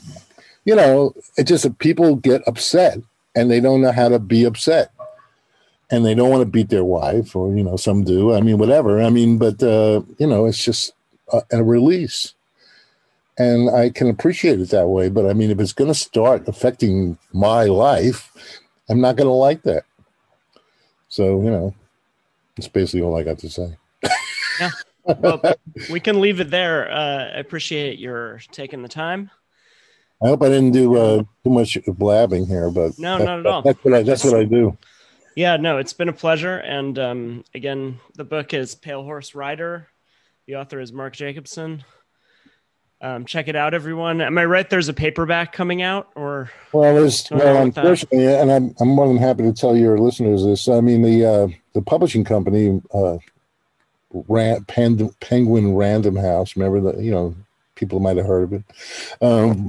you know, it just uh, people get upset and they don't know how to be upset, and they don't want to beat their wife, or you know, some do. I mean, whatever. I mean, but uh, you know, it's just a, a release, and I can appreciate it that way. But I mean, if it's going to start affecting my life, I'm not going to like that. So you know, that's basically all I got to say. Yeah. Well, we can leave it there. Uh, I appreciate your taking the time. I hope I didn't do uh, too much blabbing here, but No, that- not at all. That's what I, that's what I do. Yeah, no, it's been a pleasure. And um, again, the book is Pale Horse Rider. The author is Mark Jacobson. Um, check it out, everyone. Am I right? There's a paperback coming out, or Well, there's well, unfortunately, and I'm I'm more than happy to tell your listeners this. I mean, the uh, the publishing company, uh, Ran, Pand- Penguin Random House. Remember that? You know, people might have heard of it. Um,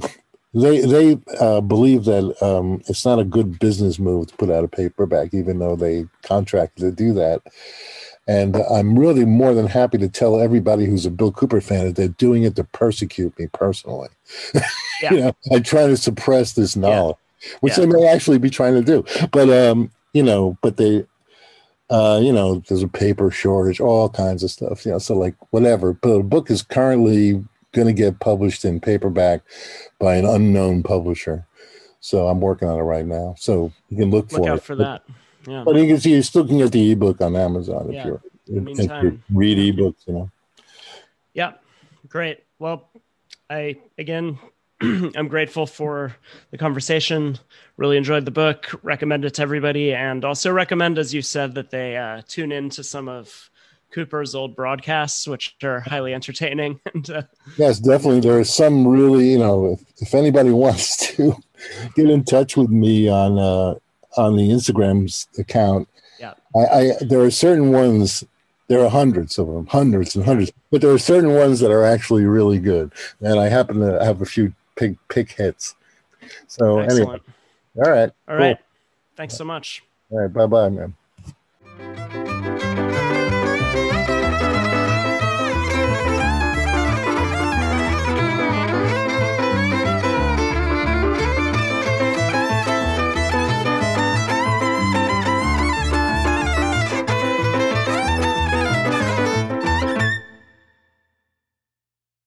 they they uh, believe that um, it's not a good business move to put out a paperback, even though they contracted to do that. And I'm really more than happy to tell everybody who's a Bill Cooper fan that they're doing it to persecute me personally. Yeah. you know, I try to suppress this knowledge, which Yeah. they may actually be trying to do. But um, you know, but they uh, you know, there's a paper shortage, all kinds of stuff. You know, so like whatever. But the book is currently going to get published in paperback by an unknown publisher. So I'm working on it right now. So you can look, look for out it. for that. Yeah. But you can see you still can get the ebook on Amazon if Yeah. you're In the if you meantime- read ebooks. You know. Yeah, great. Well, I again, I'm grateful for the conversation. Really enjoyed the book. Recommend it to everybody, and also recommend, as you said, that they uh, tune in to some of Cooper's old broadcasts, which are highly entertaining. and uh, Yes, definitely. There are some really, you know, if, if anybody wants to get in touch with me on uh, on the Instagram's account, Yeah. I, I there are certain ones. There are hundreds of them, hundreds and hundreds, but there are certain ones that are actually really good, and I happen to have a few pick pick hits. So anyway, excellent. all right, All right. Thanks so much. all right, bye bye, man.